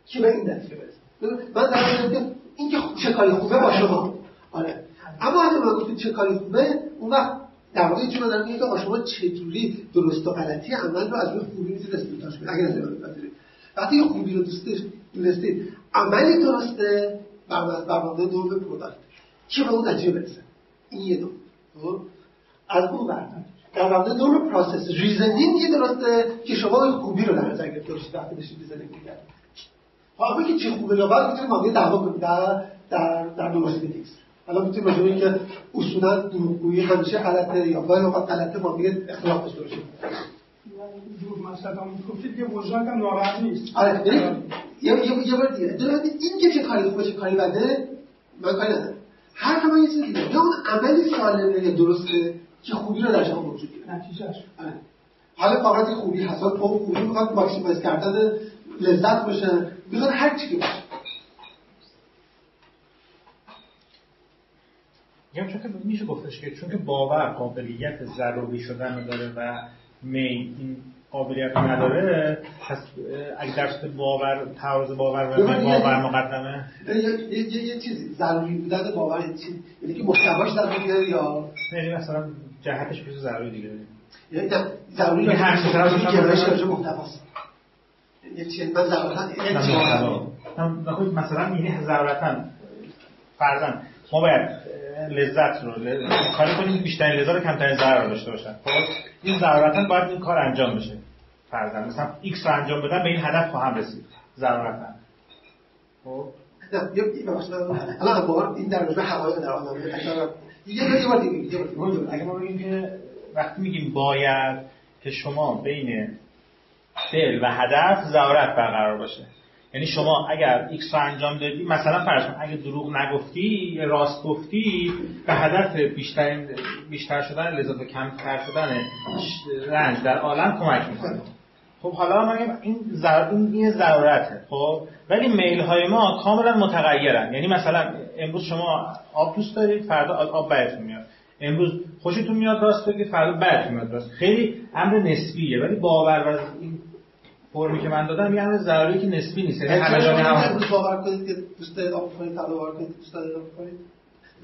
که به این نتیجه برسه. من در که این که چه کاری خوبه با شما. آره. اما اگه من گفتید چه کاری خوبه اون وقت در واقع چون دارم میگه که شما چجوری درست و غلطی عمل رو از روی خوبی می‌تونید استنتاج کنید اگر نظر بپذیرید وقتی یه خوبی رو دوست دونستید عملی درسته بر مبنای نرم پروداکت که به اون نتیجه برسه؟ این یه نوع خب؟ از اون ور در مبنای نرم پروسس ریزنینگ درسته که شما خوبی رو در نظر گرفته باشید وقتی داشتید ریزنینگ می‌کردید حالا که چه خوبه یا بد می‌تونید مبنای دعوا کنید در در در نوماسیتیکس حالا می‌تونیم راجع که اصولا دروغگویی همیشه غلطه یا گاهی اوقات غلطه با میگه اختلاف داشته باشه دروغ مثلا گفتید که وجدان هم ناراحت نیست. آره یه یه یه بار دیگه. در این که چه کاری خوبه چه کاری بده من کاری ندارم. هر کما یه چیز دیگه. اون عملی سالمه یا درسته که خوبی رو در شما موجود داره. نتیجهش آره. حالا فقط خوبی حساب تو خوبی می‌خواد ماکسیمایز کردن لذت باشه. می‌خواد هر چی باشه. یا چون که میشه گفتش که چون که باور قابلیت ضروری شدن رو داره و می این قابلیت نداره پس اگه در صورت باور تعارض باور و باور مقدمه. یه یه یه چیزی ضروری بودن باور یعنی که محتواش ضروریه یا؟ یعنی مثلا جهتش بشه ضروری دیگه. یعنی ضروری یه هر چیز راجع رو به گرایش راجع محتواست. یه چیز من ضرورتا مثلا یعنی ضرورتا فرضاً ما باید لذت رو کاری کنیم بیشترین لذت رو کمترین ضرر رو داشته باشن. خب این ضرورتا باید این کار انجام بشه. فرضاً مثلا ایکس رو انجام بدن به این هدف خواهم رسید. ضرورتا. خب. باور این در حقایق تکرار یه دیگه اگه ما بگیم که وقتی میگیم باید که شما بین فعل و هدف ضرورت برقرار باشه. یعنی شما اگر ایکس رو انجام دادی مثلا فرض کن اگه دروغ نگفتی راست گفتی به هدف بیشتر بیشتر شدن لذت و کمتر شدن رنج در عالم کمک می‌کنه. خب حالا ما این ضر... این یه ضرورته. خب ولی میل های ما کاملا متغیرن. یعنی مثلا امروز شما آب دوست دارید فردا آب بدتون میاد. امروز خوشتون میاد راست بگید فردا بدتون میاد راست. خیلی امر نسبیه ولی باور و این فرمی که من دادم یه امر ضروری که نسبی نیست. یعنی همه جا شما هم امروز باور کنید که دوست دارید آب بخورید فردا باور کنید که دوست دارید آب بخورید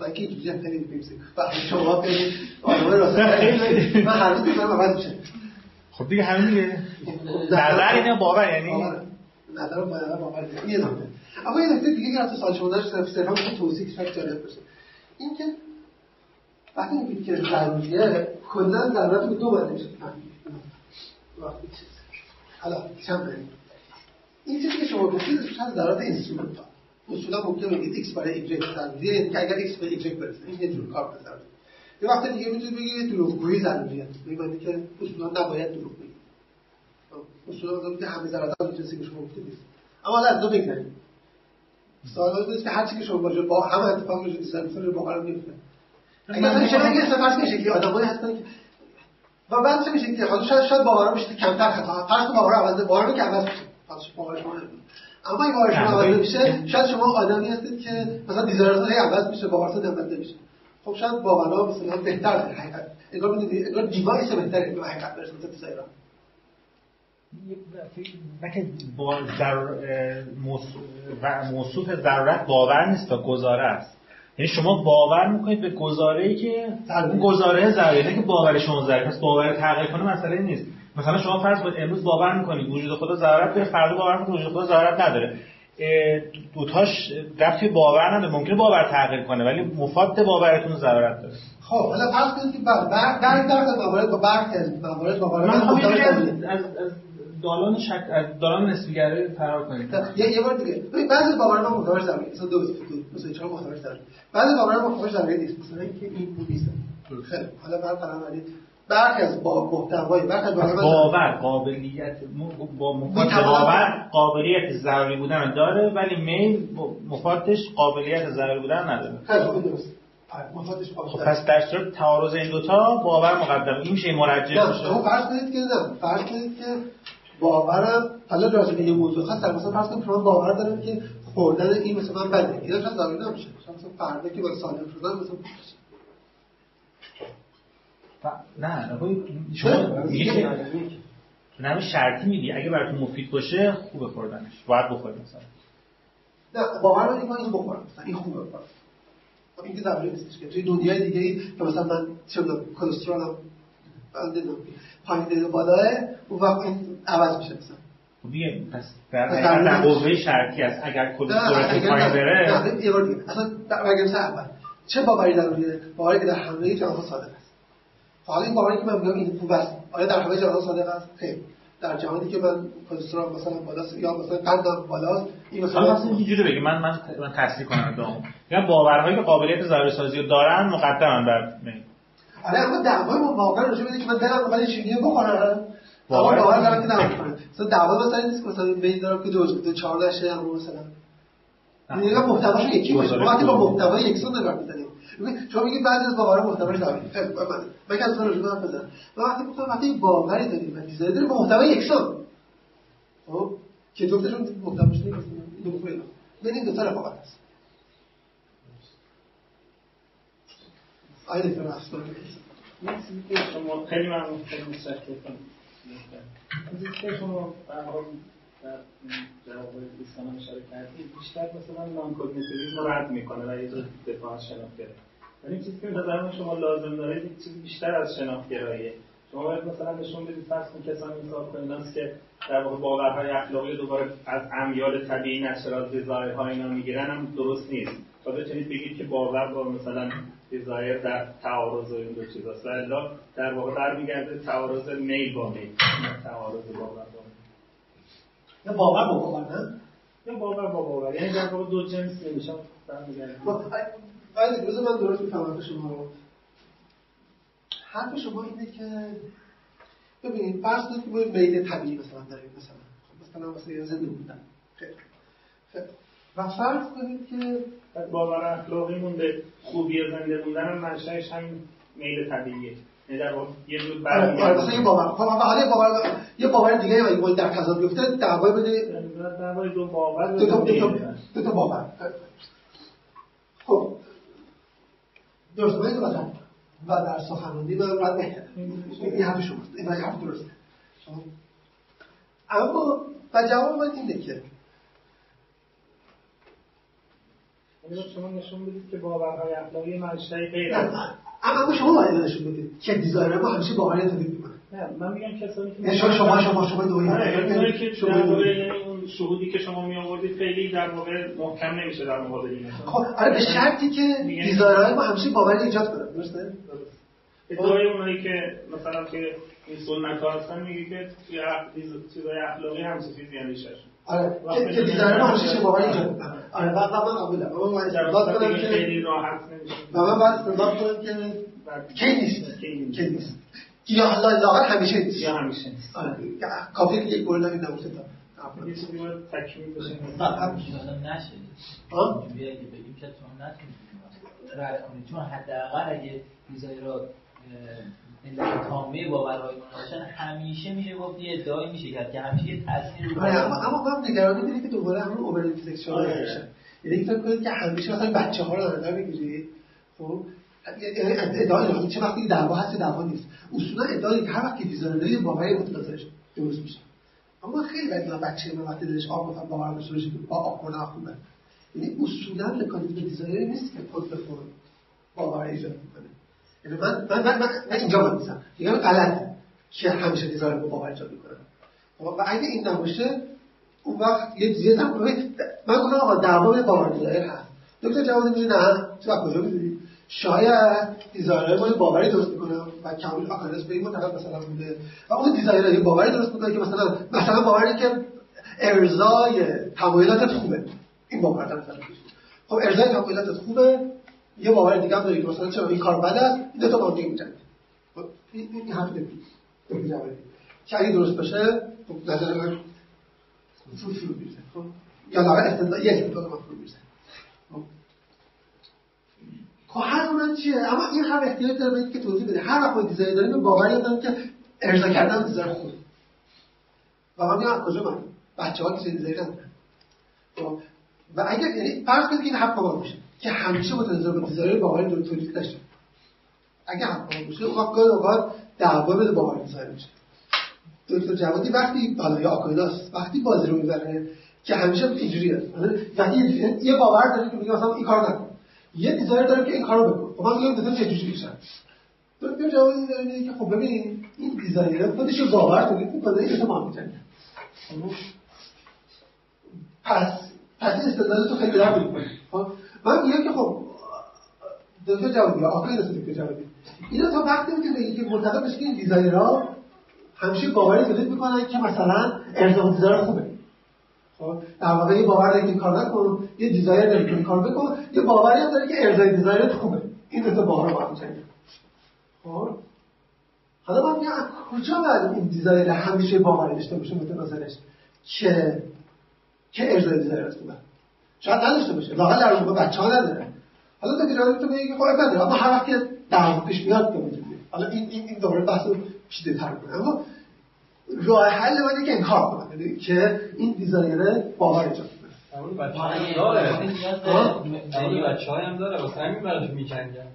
من که اینجوری هم خیلی بیمسی شما خیلی آدمای راست خیلی. من هر روز می‌ذارم عوض میشه. خب دیگه همین دیگه نظر اینه باور یعنی؟ باور. نظر با نظر باور. این یه نکته. اما یه نکته دیگه که از سوال شما داشت صرف صرفا که توضیح شاید جالب باشه. این که وقتی میگید که ضروریه کلا ضرورت رو دو معنی میشه. وقتی چیز حالا چند معنی این چیزی که شما گفتید اسمش هست ضرورت instrumental اصولا ممکنه بگید ایکس برای ایگرگ ضروریه یعنی که اگر ایکس به ایگرگ برسه این یه جور کار ضروریه یه وقت دیگه می‌تونید بگید دروغگویی ضروریه میگه که اصولا نباید دروغ بگید اصولا آدم که همه ضرورت ها می‌تونستی که شما گفتید نیست. اما حالا از دو بگذاریم. سوال اینه که هر چی که شما باشه با هم اتفاق میشه دیسن میشه با هم میفته اگر مثلا شما یه سفر میشه که آدمایی هستن که و بعد چه میشه که حالا شاید شاید باورا میشه کمتر خطا فرض کن باورا عوض باورا که عوض میشه. فرض شما. اما این باور شما عوض میشه شاید شما آدمی هستید که مثلا دیزایرتون هی عوض میشه باورتون عوض نمیشه. خب شاید باورا مثلا بهتر در حقیقت. انگار می‌دونی انگار دیوایس بهتره به حقیقت برسه مثل دیزایرها نه که با موصوف ضرورت باور نیست تا گزاره است. یعنی شما باور می‌کنید به گزاره ای که اون گزاره ضروری نه که باور شما ضروری. پس باور تغییر کنه مسئله نیست. مثلا شما فرض کنید امروز باور می‌کنید وجود خدا ضرورت داره فردا باور می‌کنید وجود خدا ضرورت نداره. دوتاش رفتی باور نداره. ممکنه باور تغییر کنه ولی مفاد باورتون ضرورت داره. خب حالا فرض کنید که بله در در در از موارد با برخی از موارد باور من. از, از دالان شک از دالان نسبیگرایی فرار کنید یه یه بار دیگه. ببین بعضی باورها ما محتواش ضروری مثلا دو مثلا چهار محتواش ضروری بعضی باورها محتواش ضروری نیست. مثلا اینکه این پول نیست. خیلی. حالا بعد قرار ولی برخی از با محتوای برخی از باور قابلیت با مفاد می‌تواند- باور قابلیت ضروری بودن داره ولی میل با- مفادش قابلیت ضروری بودن نداره. خیلی درست آره، خب پس در صورت تعارض این دوتا باور مقدم. این میشه مرجع نه باشه. شما فرض کنید که نه. فرض کنید که باورم حالا راجع به یه موضوع خاص در مثلا فرض کنید شما باور دارم که خوردن این مثلا من بده. اینا شاید ضروری نمیشه. مثلا فردا که با سالم شدن مثلا ف- نه نکنید شما میگه که تو نمی شرطی میگی. اگه براتون مفید باشه خوبه خوردنش. باید بخورید مثلا. نه باور دارم که من اینو بخورم. مثلا این خوبه بخورم خب این که ضروری نیستش که. توی دنیای دیگه ای که مثلا من چه کلسترولم پایین و بالاه اون وقت این عوض میشه مثلا. خب دیگه پس در در قوه شرطی است. اگر کلسترولتون اگر پایین بره. اصلا در اول چه باوری ضروریه باوری که در همه جهان صادق است؟ خب حالا این باوری که من میگم این خوب است. آیا در همه جهان صادق است؟ خیر. در جهانی که من کلسترول مثلا بالاست یا مثلا قندم بالاست این حالا مثلا مثلا اینجوری بگی. من من من تصحیح کنم ادعامو میگم باورهایی که قابلیت ضروری سازی رو دارن مقدمن بر میل آره اما دعوای ما واقعا راجع اینه که من دلم یه چیزی بخورم اما باور باور دارم که نمی‌خورم مثلا دعوا مثلا نیست که مثلا میل دارم که دوز بده 14 شه اما مثلا. این نگاه محتواش یکی باشه وقتی با محتوای یکسان نگاه می‌زنیم شما میگید بعضی از باورها محتواش خوب. من من که از راجع به بزنم. من وقتی گفتم وقتی باوری داریم و چیزایی داریم با محتوای یکسان خب؟ که جفتشون محتواش نیست. دو این دو رفاقت هست آیا دکتر اصلا شما خیلی ممنون خیلی چیزی که شما در در این جواب دوستان اشاره کردید بیشتر مثلا نان کوگنیتیویسم رو رد می‌کنه و یه جور دفاع از شناختگرایی ولی چیزی که نظر شما لازم دارید یک چیزی بیشتر از شناختگراییه. شما باید مثلا نشون بدید فرض کنید کسانی حساب کنید که در واقع باورهای اخلاقی دوباره از امیال طبیعی نشرات ها اینا می‌گیرن هم درست نیست. تا بتونید بگید که باور با مثلا دیزایر در تعارض این دو چیزاست و الا در واقع برمیگرده تعارض میل با میل تعارض باور با یا باور با باور نه یا باور با باور یعنی در واقع دو جنس نمیشن برمیگرده بعد روز من درست می‌فهمم شما رو حرف شما اینه که ببینید فرض کنید که میل طبیعی مثلا داریم مثلا مثلا مثلا زنده بودن خیلی و فرض کنید که باور اخلاقیمون به خوبی زنده بودن هم منشأش همین میل طبیعیه. یعنی یه جور آره، آره، یه باور. خب حالا یه باور یه باور دیگه اگه در تضاد بیفته دعوای بده. دعوای دو باور دو تا دو تا باور. خب. درست باید و در سخنرانی من رد این حرف شماست. این حرف درسته. اما و جواب من اینه که شما نشون بدید که باورهای اخلاقی منشأ غیر اما شما باید نشون بدید که desire ما همیشه باور تولید می‌کنه. نه من میگم کسانی که شما شما شما شما دوی آره که یعنی اون شهودی که شما می آوردید خیلی در واقع محکم نمیشه در مقابل این خب آره به شرطی که desire های ما همیشه باور ایجاد کنن درسته؟ ادعای اونایی که مثلا که این سنت ها هستن میگه که چیزای اخلاقی هم چیزی اندیشش آره که desire همیشه باور ایجاد آره بعد من قبولم اما من استنباط کنم که خیلی راحت نمیشه من بعد استنباط کنم که کی نیست؟ کی نیست؟ یا حالا لااقل همیشه نیست. یا همیشه نیست. آره کافی که یک مورد نمیدم تا یه چیزی باید تکمیل بشه. نشه. ها بگیم که تو کنید چون حداقل اگه چیزایی رو علت تامه باورهای باشن همیشه میشه گفت یه ادعای میشه کرد که همیشه یه تاثیر رو آره اما اما من نگرانی داره که دوباره همون over intellectual میشه یعنی فکر کنید که همیشه مثلا بچه ها رو در می‌گیرید خب؟ یعنی ادعای چه وقتی دعوا هست دعوا نیست. اصولا ادعایی که هر وقتی desire ی باوری متقاضیش درست میشه. اما خیلی وقتی بچه من وقتی دلش آب مثلا باور داشته باشه که با آب خوردن خوبه یعنی اصولا مکانیزم desire ی نیست که خود به خود باور ایجاد می‌کنه. من من من, من, من اینجا بنویسم میگم غلطه که همیشه desire با باور ایجاد می‌کنه و اگه این نباشه اون وقت یه چیزی من گفتم آقا دعوا desire هست. دکتر جواب میگه نه. تو کجا می‌دونی؟ شاید desire ما باوری درست می‌کنه و کامل آکویناس به این معتقد مثلا بوده. و اون desire یه باوری درست می‌کنه که مثلا مثلا باوری که ارضای تمایلاتت خوبه. این باور نظر خب ارضای تمایلاتت خوبه. یه باور دیگه هم داری که مثلا چرا این کار بد است؟ این دو تا با هم میجنگن خب این حرف که اگه درست باشه. خب نظر من فرو فرو می‌ریزه خب یا لااقل استدلال یک استدلال من فرو می‌ریزه خب. خواهر من چیه؟ اما این هم احتیاج داره باید که توضیح بده. هر وقت دیزاین داریم باوری دارم که ارضا کردن دیزاین خوب و من میگم کجا من. بچه ها که دیزاین ندارن. خب و اگر یعنی فرض کنید که این حق باور میشه که همیشه متناسب با دیزاین باوری دو تولید نشه. اگه اون وقت گاهی اوقات دعوا بده باور دیزاین میشه. دکتر جوادی وقتی بالا یا آکایلاس وقتی بازی رو می‌بره که همیشه اینجوریه. وقتی یه باور داره که میگه مثلا این کار نکن. یه desire داره که این کارو بکن. خب من میگم چه جوری میشن دکتر جوادی داره که خب ببین این desire خودش رو باور تولید می‌کنه این تو میجنگه پس پس این استدلال تو خیلی در خب من میگم که خب دکتر جوادی آقای دکتر جوادی اینا تا وقتی می‌تونه که معتقد بشه که این desire ها همیشه باوری تولید می‌کنن که مثلا ارزاق دیزاین خوبه. خب در واقع یه باور که کار نکن یه desire داره کار بکن یه باوری هم داره که ارضای desire ت خوبه. این دو تا باور با هم خب؟ حالا من میگم کجا باید این desire همیشه باوری داشته باشه متناظرش؟ که که ارضای desire ت خوبه؟ شاید نداشته باشه. لااقل در مورد بچه ها نداره. حالا تو desire تو میگی خب نداره اما هر وقت که در پیش میاد که حالا این این این دوباره بحث پیچیده تر کنه. اما راه حل باید که انکار کنه یعنی که این دیزاینر باور ایجاد کنه. بچه های داره. بچه های هم داره. واسه همین براش میکنگن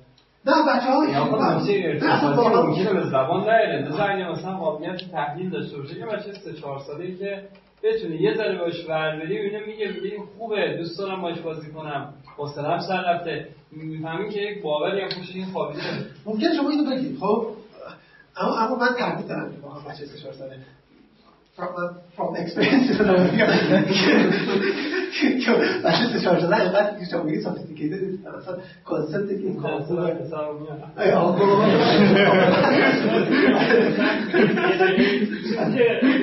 نه بچه ها خب واقعا ممکنه به زبان اگه مثلا قابلیت تحلیل داشته باشه. یه بچه سه چهار ساله که بتونه یه ذره باش ورداری اینو میگه میگه این خوبه دوست دارم باش بازی کنم. حوصله‌ام سر رفته. می‌فهمی که یک باوری هم پشت این خوابیده. ممکن شما اینو بگید خب اما اما من تردید دارم که واقعا بچه سه چهار ساله. From, from experience. که بچه سه چهار ساله اینقدر که شما sophisticated نیست اصلا concept که این concept ای آقا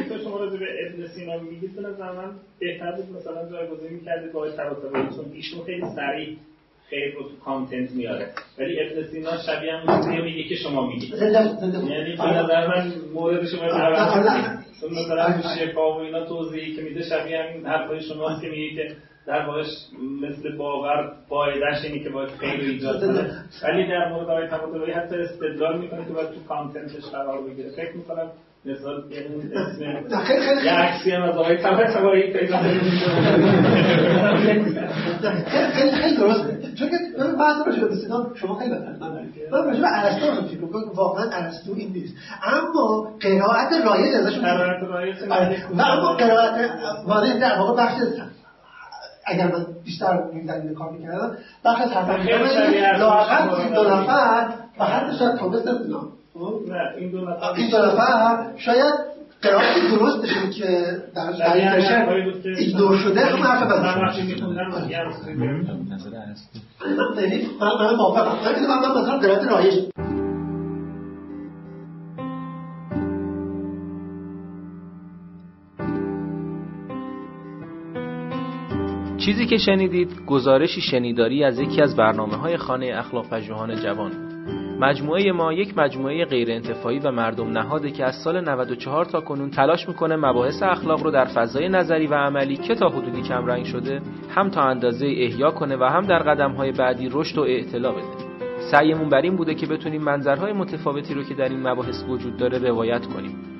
تو شما راجع به ابن سینا میگید به نظر من بهتر بود مثلا جایگزین می‌کردید با آقای طباطبایی چون ایشون خیلی سریع خیر رو تو کانتنت میاره. ولی ابن سینا شبیه هم میگه که شما میگید. زنده زنده یعنی به نظر من مورد شما. چون مثلا شفا و اینا توضیحی که میده شبیه همین حرفای شماست که میگه که در واقعش مثل باور قاعدش اینه که باید خیر رو ایجاد کنه. ولی در مورد آقای طباطبایی حتی استدلال می‌کنه که باید تو کانتنتش قرار بگیره. فکر می‌کنم مثال یعنی اسم خیلی خیلی. یه عکسی هم از آقای طباطبایی پیدا خیلی خیلی درسته. چون که بحث راجع به سینا شما خیلی بهتر من من راجع به ارسطو رو فکر می‌کنم واقعا ارسطو این نیست. اما قرائت رایج ازشون قرائت رایج آره. و اما قرائت وارد در واقع بخش اگر من بیشتر این زمینه کار می‌کردم بخش از حرفم لااقل این دو نفر و حتی شاید نمی‌دونم خب؟ نه این دو نفر این دو نفر شاید قرائتی درستشون که در این رشن ایگنور شده هم حرف من چیزی که شنیدید گزارشی شنیداری از یکی از برنامه های خانه اخلاق پژوهان جوان. مجموعه ما یک مجموعه غیر انتفاعی و مردم نهاده که از سال 94 تا کنون تلاش می‌کنه مباحث اخلاق رو در فضای نظری و عملی که تا حدودی کمرنگ شده هم تا اندازه احیا کنه و هم در قدم های بعدی رشد و اعتلا بده. سعیمون بر این بوده که بتونیم منظرهای متفاوتی رو که در این مباحث وجود داره روایت کنیم.